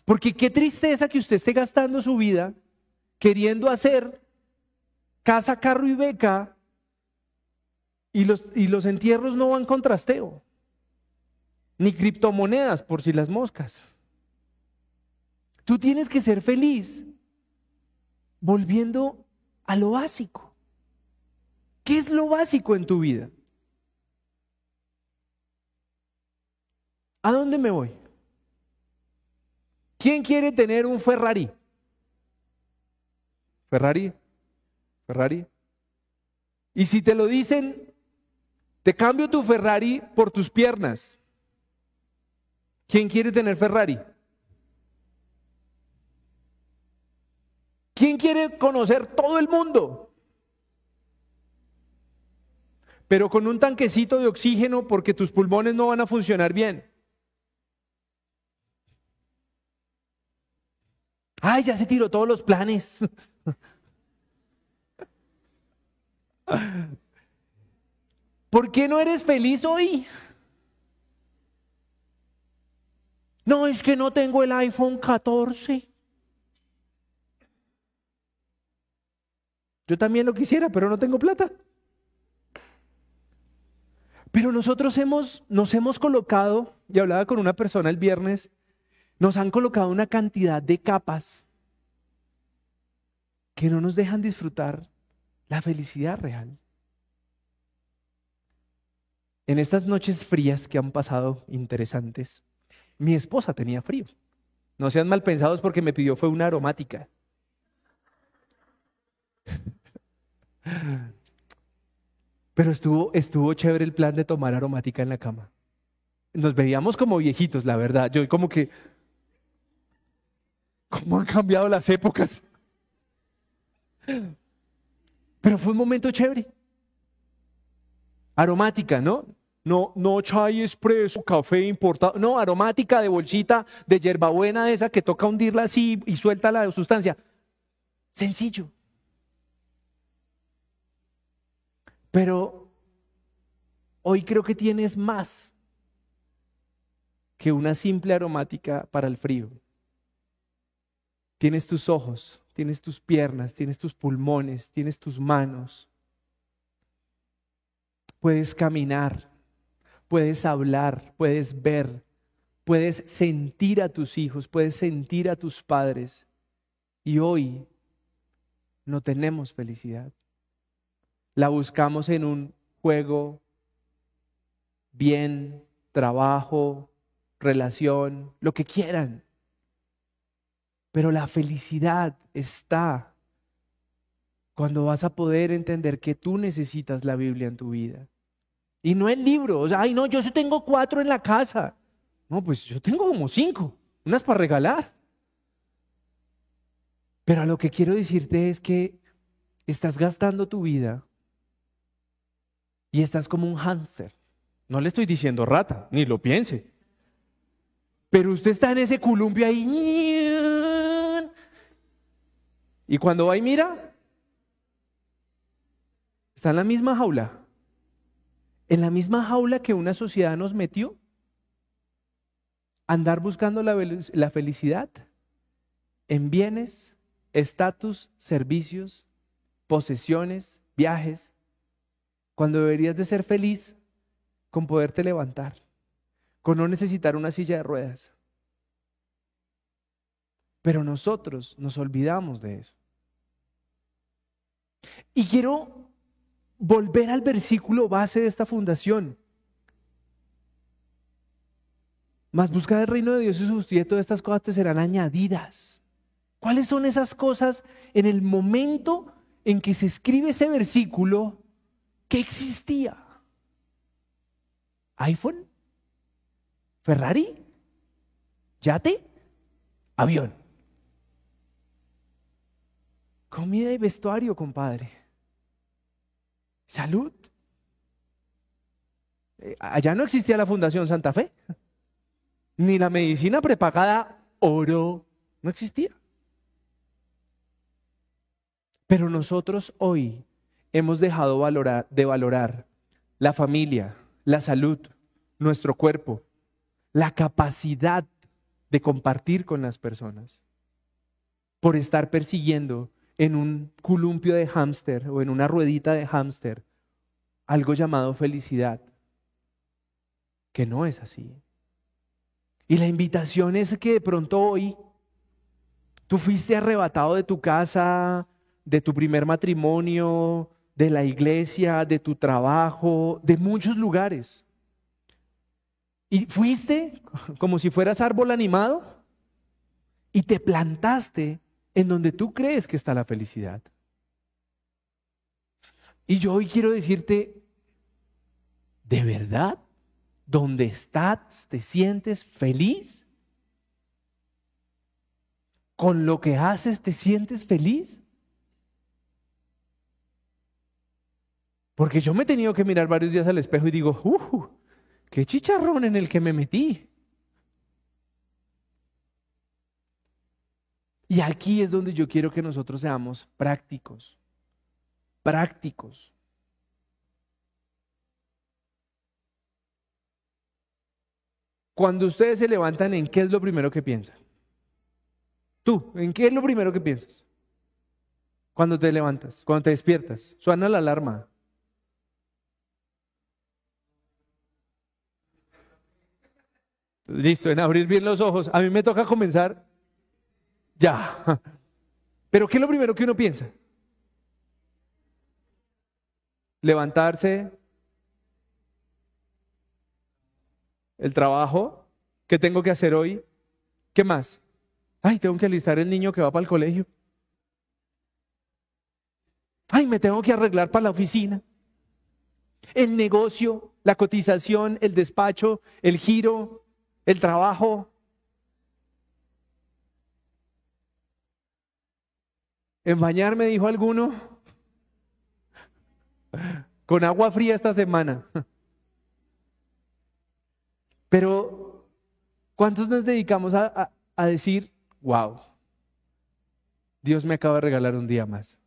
Porque qué tristeza que usted esté gastando su vida queriendo hacer casa, carro y beca y los, y los entierros no van con trasteo, ni criptomonedas por si las moscas. Tú tienes que ser feliz volviendo a lo básico. ¿Qué es lo básico en tu vida? ¿A dónde me voy? ¿Quién quiere tener un Ferrari? Ferrari, Ferrari. Y si te lo dicen, te cambio tu Ferrari por tus piernas. ¿Quién quiere tener Ferrari? ¿Quién quiere conocer todo el mundo? Pero con un tanquecito de oxígeno porque tus pulmones no van a funcionar bien. Ay, ya se tiró todos los planes. ¿Por qué no eres feliz hoy? No, es que no tengo el iPhone 14. Yo también lo quisiera, pero no tengo plata. Pero nosotros hemos, nos hemos colocado, y hablaba con una persona el viernes, nos han colocado una cantidad de capas que no nos dejan disfrutar la felicidad real. En estas noches frías que han pasado interesantes, mi esposa tenía frío. No sean mal pensados porque me pidió fue una aromática. Pero estuvo, estuvo chévere el plan de tomar aromática en la cama. Nos veíamos como viejitos, la verdad. Yo como que, ¿cómo han cambiado las épocas? Pero fue un momento chévere. Aromática, ¿no? No, no chai expreso, café importado. No, aromática de bolsita de hierbabuena esa que toca hundirla así y suelta la sustancia. Sencillo. Pero hoy creo que tienes más que una simple aromática para el frío. Tienes tus ojos, tienes tus piernas, tienes tus pulmones, tienes tus manos. Puedes caminar, puedes hablar, puedes ver, puedes sentir a tus hijos, puedes sentir a tus padres. Y hoy no tenemos felicidad. La buscamos en un juego, bien, trabajo, relación, lo que quieran. Pero la felicidad está cuando vas a poder entender que tú necesitas la Biblia en tu vida. Y no el libro. O sea, ay, no, yo tengo cuatro en la casa. No, pues yo tengo como cinco, unas para regalar. Pero lo que quiero decirte es que estás gastando tu vida y estás como un hámster. No le estoy diciendo rata, ni lo piense. Pero usted está en ese columpio ahí. Y cuando va y mira, está en la misma jaula. En la misma jaula que una sociedad nos metió. Andar buscando la, la felicidad en bienes, estatus, servicios, posesiones, viajes, cuando deberías de ser feliz con poderte levantar, con no necesitar una silla de ruedas. Pero nosotros nos olvidamos de eso. Y quiero volver al versículo base de esta fundación. Más busca el reino de Dios y su justicia, todas estas cosas te serán añadidas. ¿Cuáles son esas cosas en el momento en que se escribe ese versículo que existía? ¿iPhone? ¿Ferrari? ¿Yate? ¿Avión? Comida y vestuario, compadre. Salud. Eh, allá no existía la Fundación Santa Fe, ni la medicina prepagada oro, no existía. Pero nosotros hoy hemos dejado valorar, de valorar la familia, la salud, nuestro cuerpo, la capacidad de compartir con las personas, por estar persiguiendo en un columpio de hámster o en una ruedita de hámster algo llamado felicidad, que no es así. Y la invitación es que de pronto hoy tú fuiste arrebatado de tu casa, de tu primer matrimonio, de la iglesia, de tu trabajo, de muchos lugares. Y fuiste como si fueras árbol animado y te plantaste en donde tú crees que está la felicidad. Y yo hoy quiero decirte, ¿de verdad? ¿Donde estás te sientes feliz? ¿Con lo que haces te sientes feliz? Porque yo me he tenido que mirar varios días al espejo y digo, ¡uh! ¡Qué chicharrón en el que me metí! Y aquí es donde yo quiero que nosotros seamos prácticos, prácticos. Cuando ustedes se levantan, ¿en qué es lo primero que piensan? Tú, ¿en qué es lo primero que piensas? Cuando te levantas, cuando te despiertas, suena la alarma. Listo, en abrir bien los ojos. A mí me toca comenzar ya. Pero ¿qué es lo primero que uno piensa? Levantarse, el trabajo, ¿qué tengo que hacer hoy? ¿Qué más? Ay, tengo que alistar el niño que va para el colegio. Ay, me tengo que arreglar para la oficina. El negocio, la cotización, el despacho, el giro, el trabajo. En bañarme, dijo alguno, con agua fría esta semana. Pero, ¿cuántos nos dedicamos a, a decir, wow, Dios me acaba de regalar un día más?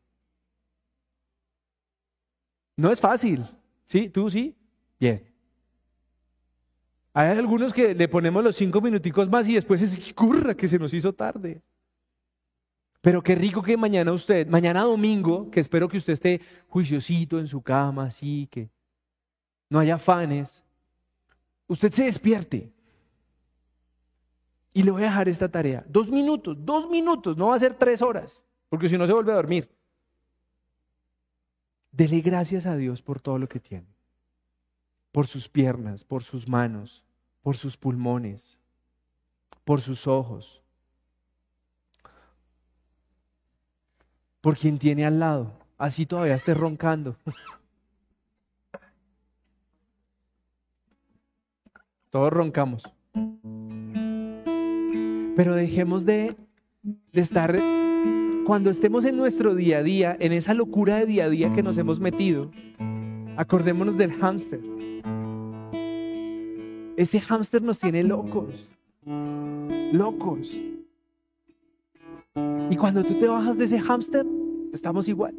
No es fácil, ¿sí? ¿Tú sí? Bien. Hay algunos que le ponemos los cinco minuticos más y después es curra que se nos hizo tarde. Pero qué rico que mañana usted, mañana domingo, que espero que usted esté juiciosito en su cama, así que no haya afanes, usted se despierte. Y le voy a dejar esta tarea. Dos minutos, dos minutos, no va a ser tres horas, porque si no se vuelve a dormir. Dele gracias a Dios por todo lo que tiene. Por sus piernas, por sus manos, por sus pulmones, por sus ojos, por quien tiene al lado. Así todavía esté roncando. Todos roncamos. Pero dejemos de, de estar cuando estemos en nuestro día a día, en esa locura de día a día que nos hemos metido, acordémonos del hámster. Ese hámster nos tiene locos, locos. Y cuando tú te bajas de ese hámster, estamos igual.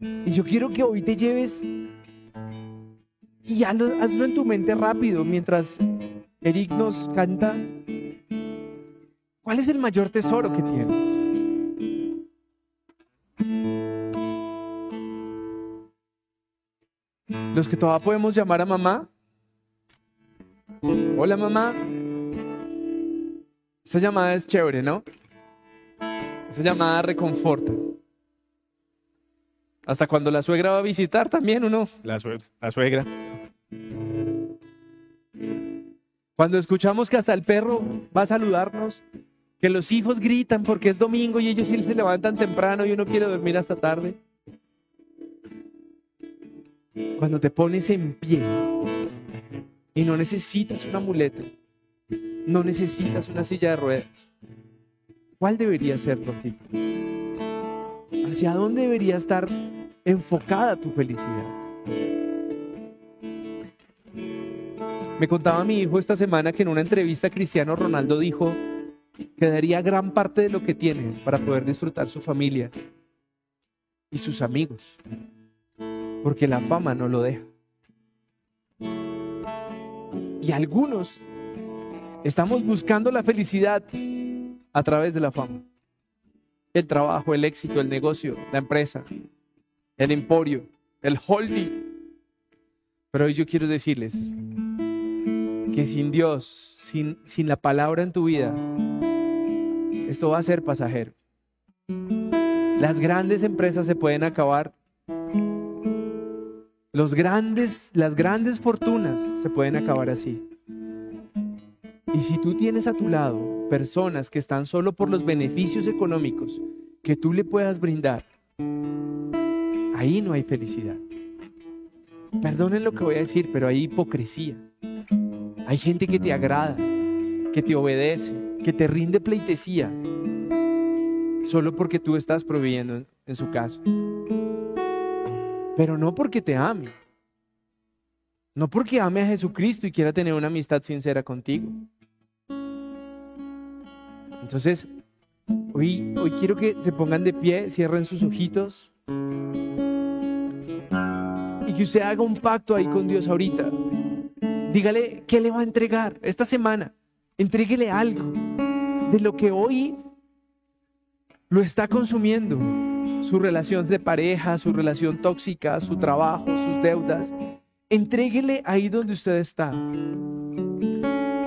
Y yo quiero que hoy te lleves y hazlo, en tu mente rápido mientras Eric nos canta. ¿Cuál es el mayor tesoro que tienes? Los que todavía podemos llamar a mamá. Hola mamá. Esa llamada es chévere, ¿no? Esa llamada reconforta. Hasta cuando la suegra va a visitar también uno. La, la suegra. Cuando escuchamos que hasta el perro va a saludarnos, que los hijos gritan porque es domingo y ellos sí se levantan temprano y uno quiere dormir hasta tarde. Cuando te pones en pie y no necesitas una muleta, no necesitas una silla de ruedas, ¿cuál debería ser tu actitud? ¿Hacia dónde debería estar enfocada tu felicidad? Me contaba mi hijo esta semana que en una entrevista Cristiano Ronaldo dijo que daría gran parte de lo que tiene para poder disfrutar su familia y sus amigos porque la fama no lo deja. Y algunos estamos buscando la felicidad a través de la fama. El trabajo, el éxito, el negocio, la empresa, el emporio, el holding. Pero hoy yo quiero decirles que sin Dios, sin, sin la palabra en tu vida, esto va a ser pasajero. Las grandes empresas se pueden acabar los grandes, las grandes fortunas se pueden acabar así. Y si tú tienes a tu lado personas que están solo por los beneficios económicos que tú le puedas brindar, ahí no hay felicidad. Perdonen lo que voy a decir, pero hay hipocresía. Hay gente que te agrada, que te obedece, que te rinde pleitesía, solo porque tú estás proveyendo en su casa pero no porque te ame. No porque ame a Jesucristo y quiera tener una amistad sincera contigo. Entonces, hoy, hoy quiero que se pongan de pie, cierren sus ojitos y que usted haga un pacto ahí con Dios ahorita. Dígale qué le va a entregar esta semana. Entréguele algo de lo que hoy lo está consumiendo su relación de pareja, su relación tóxica, su trabajo, sus deudas. Entréguele ahí donde usted está.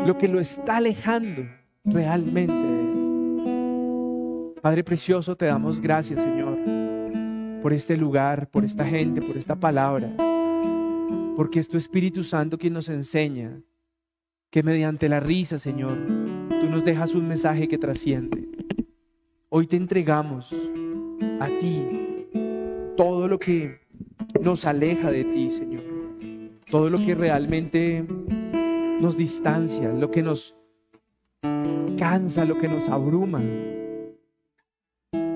Lo que lo está alejando realmente. Padre precioso, te damos gracias, Señor, por este lugar, por esta gente, por esta palabra. Porque es tu Espíritu Santo quien nos enseña que mediante la risa, Señor, tú nos dejas un mensaje que trasciende. Hoy te entregamos a ti todo lo que nos aleja de ti, Señor. Todo lo que realmente nos distancia, lo que nos cansa, lo que nos abruma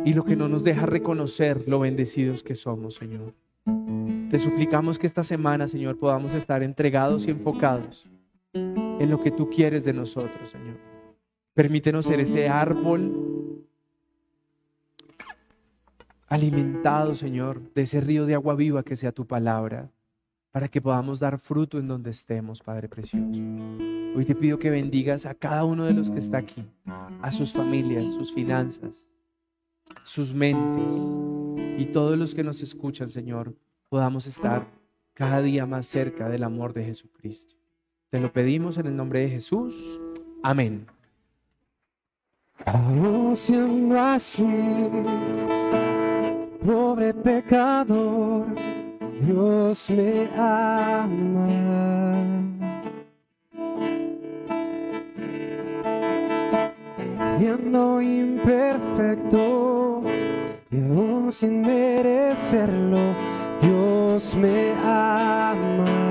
y lo que no nos deja reconocer lo bendecidos que somos, Señor. Te suplicamos que esta semana, Señor, podamos estar entregados y enfocados en lo que tú quieres de nosotros, Señor. Permítenos ser ese árbol alimentado, Señor, de ese río de agua viva que sea tu palabra, para que podamos dar fruto en donde estemos, Padre Precioso. Hoy te pido que bendigas a cada uno de los que está aquí, a sus familias, sus finanzas, sus mentes y todos los que nos escuchan, Señor, podamos estar cada día más cerca del amor de Jesucristo. Te lo pedimos en el nombre de Jesús. Amén. pobre pecador, Dios ama. Siendo imperfecto y aún sin merecerlo, Dios me ama.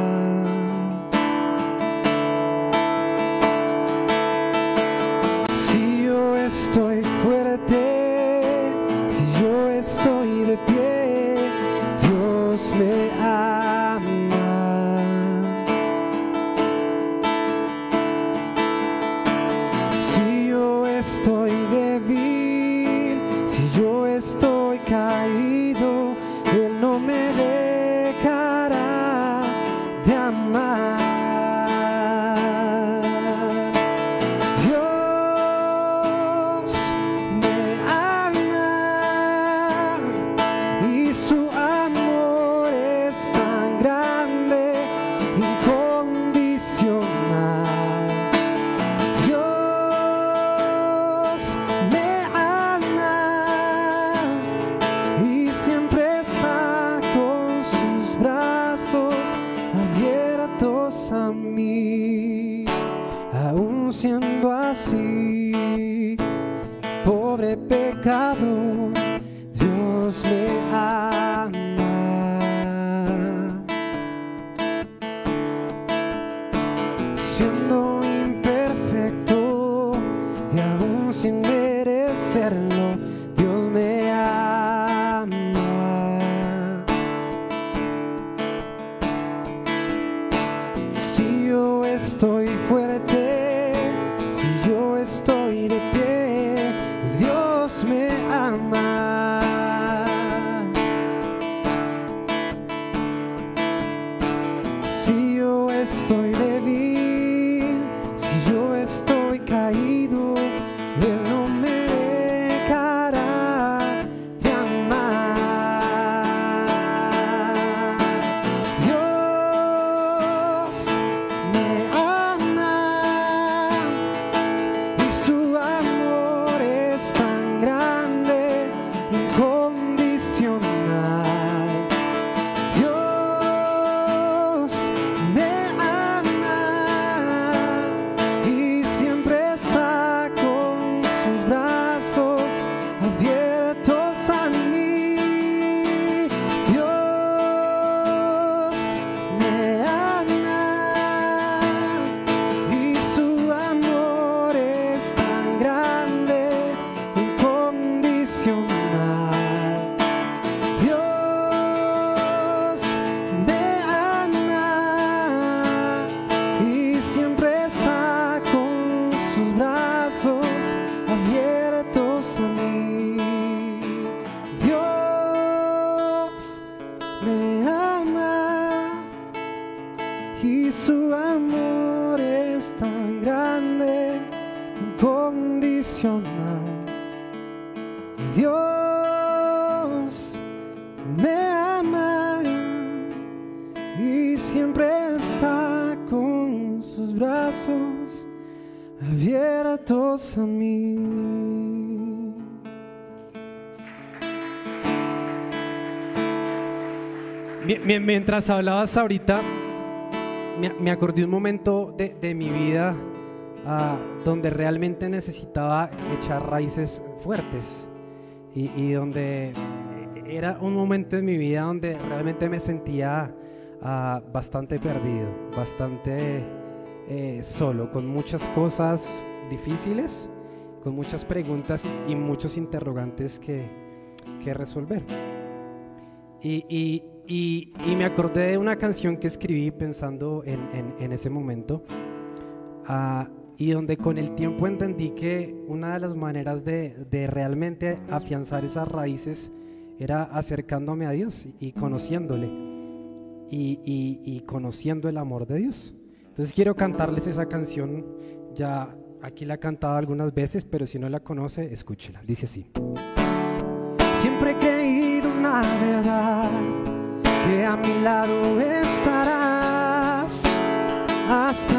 Mientras hablabas ahorita, me, acordé un momento de, de mi vida ah, donde realmente necesitaba echar raíces fuertes y, y donde era un momento en mi vida donde realmente me sentía ah, bastante perdido, bastante eh, solo, con muchas cosas difíciles, con muchas preguntas y muchos interrogantes que, que resolver. Y, y- y- y me acordé de una canción que escribí pensando en, en- ese momento, ah, y donde con el tiempo entendí que una de las maneras de, de realmente afianzar esas raíces era acercándome a Dios y conociéndole, y, y- y conociendo el amor de Dios. Entonces quiero cantarles esa canción, ya aquí la he cantado algunas veces, pero si no la conoce, escúchela. Dice así. Siempre he creído una verdad, a mi lado estarás. Hasta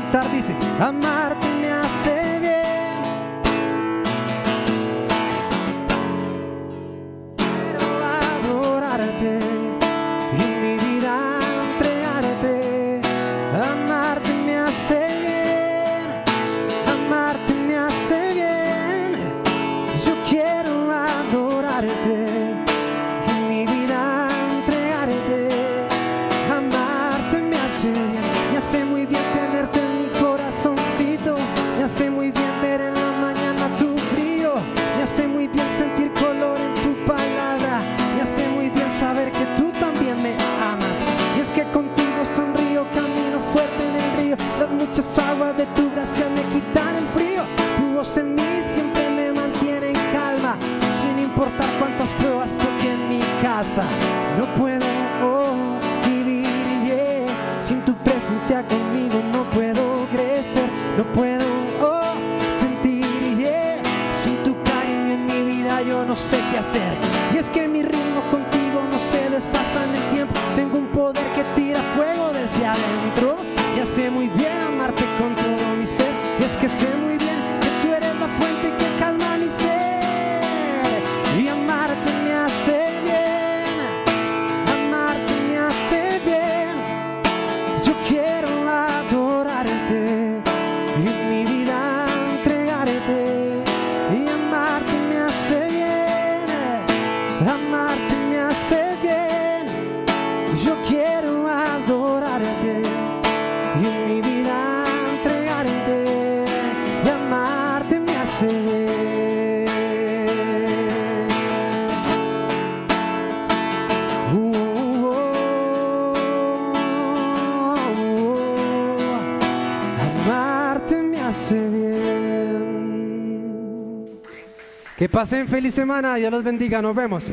cantar dice, amar. Pasen feliz semana, Dios los bendiga, nos vemos.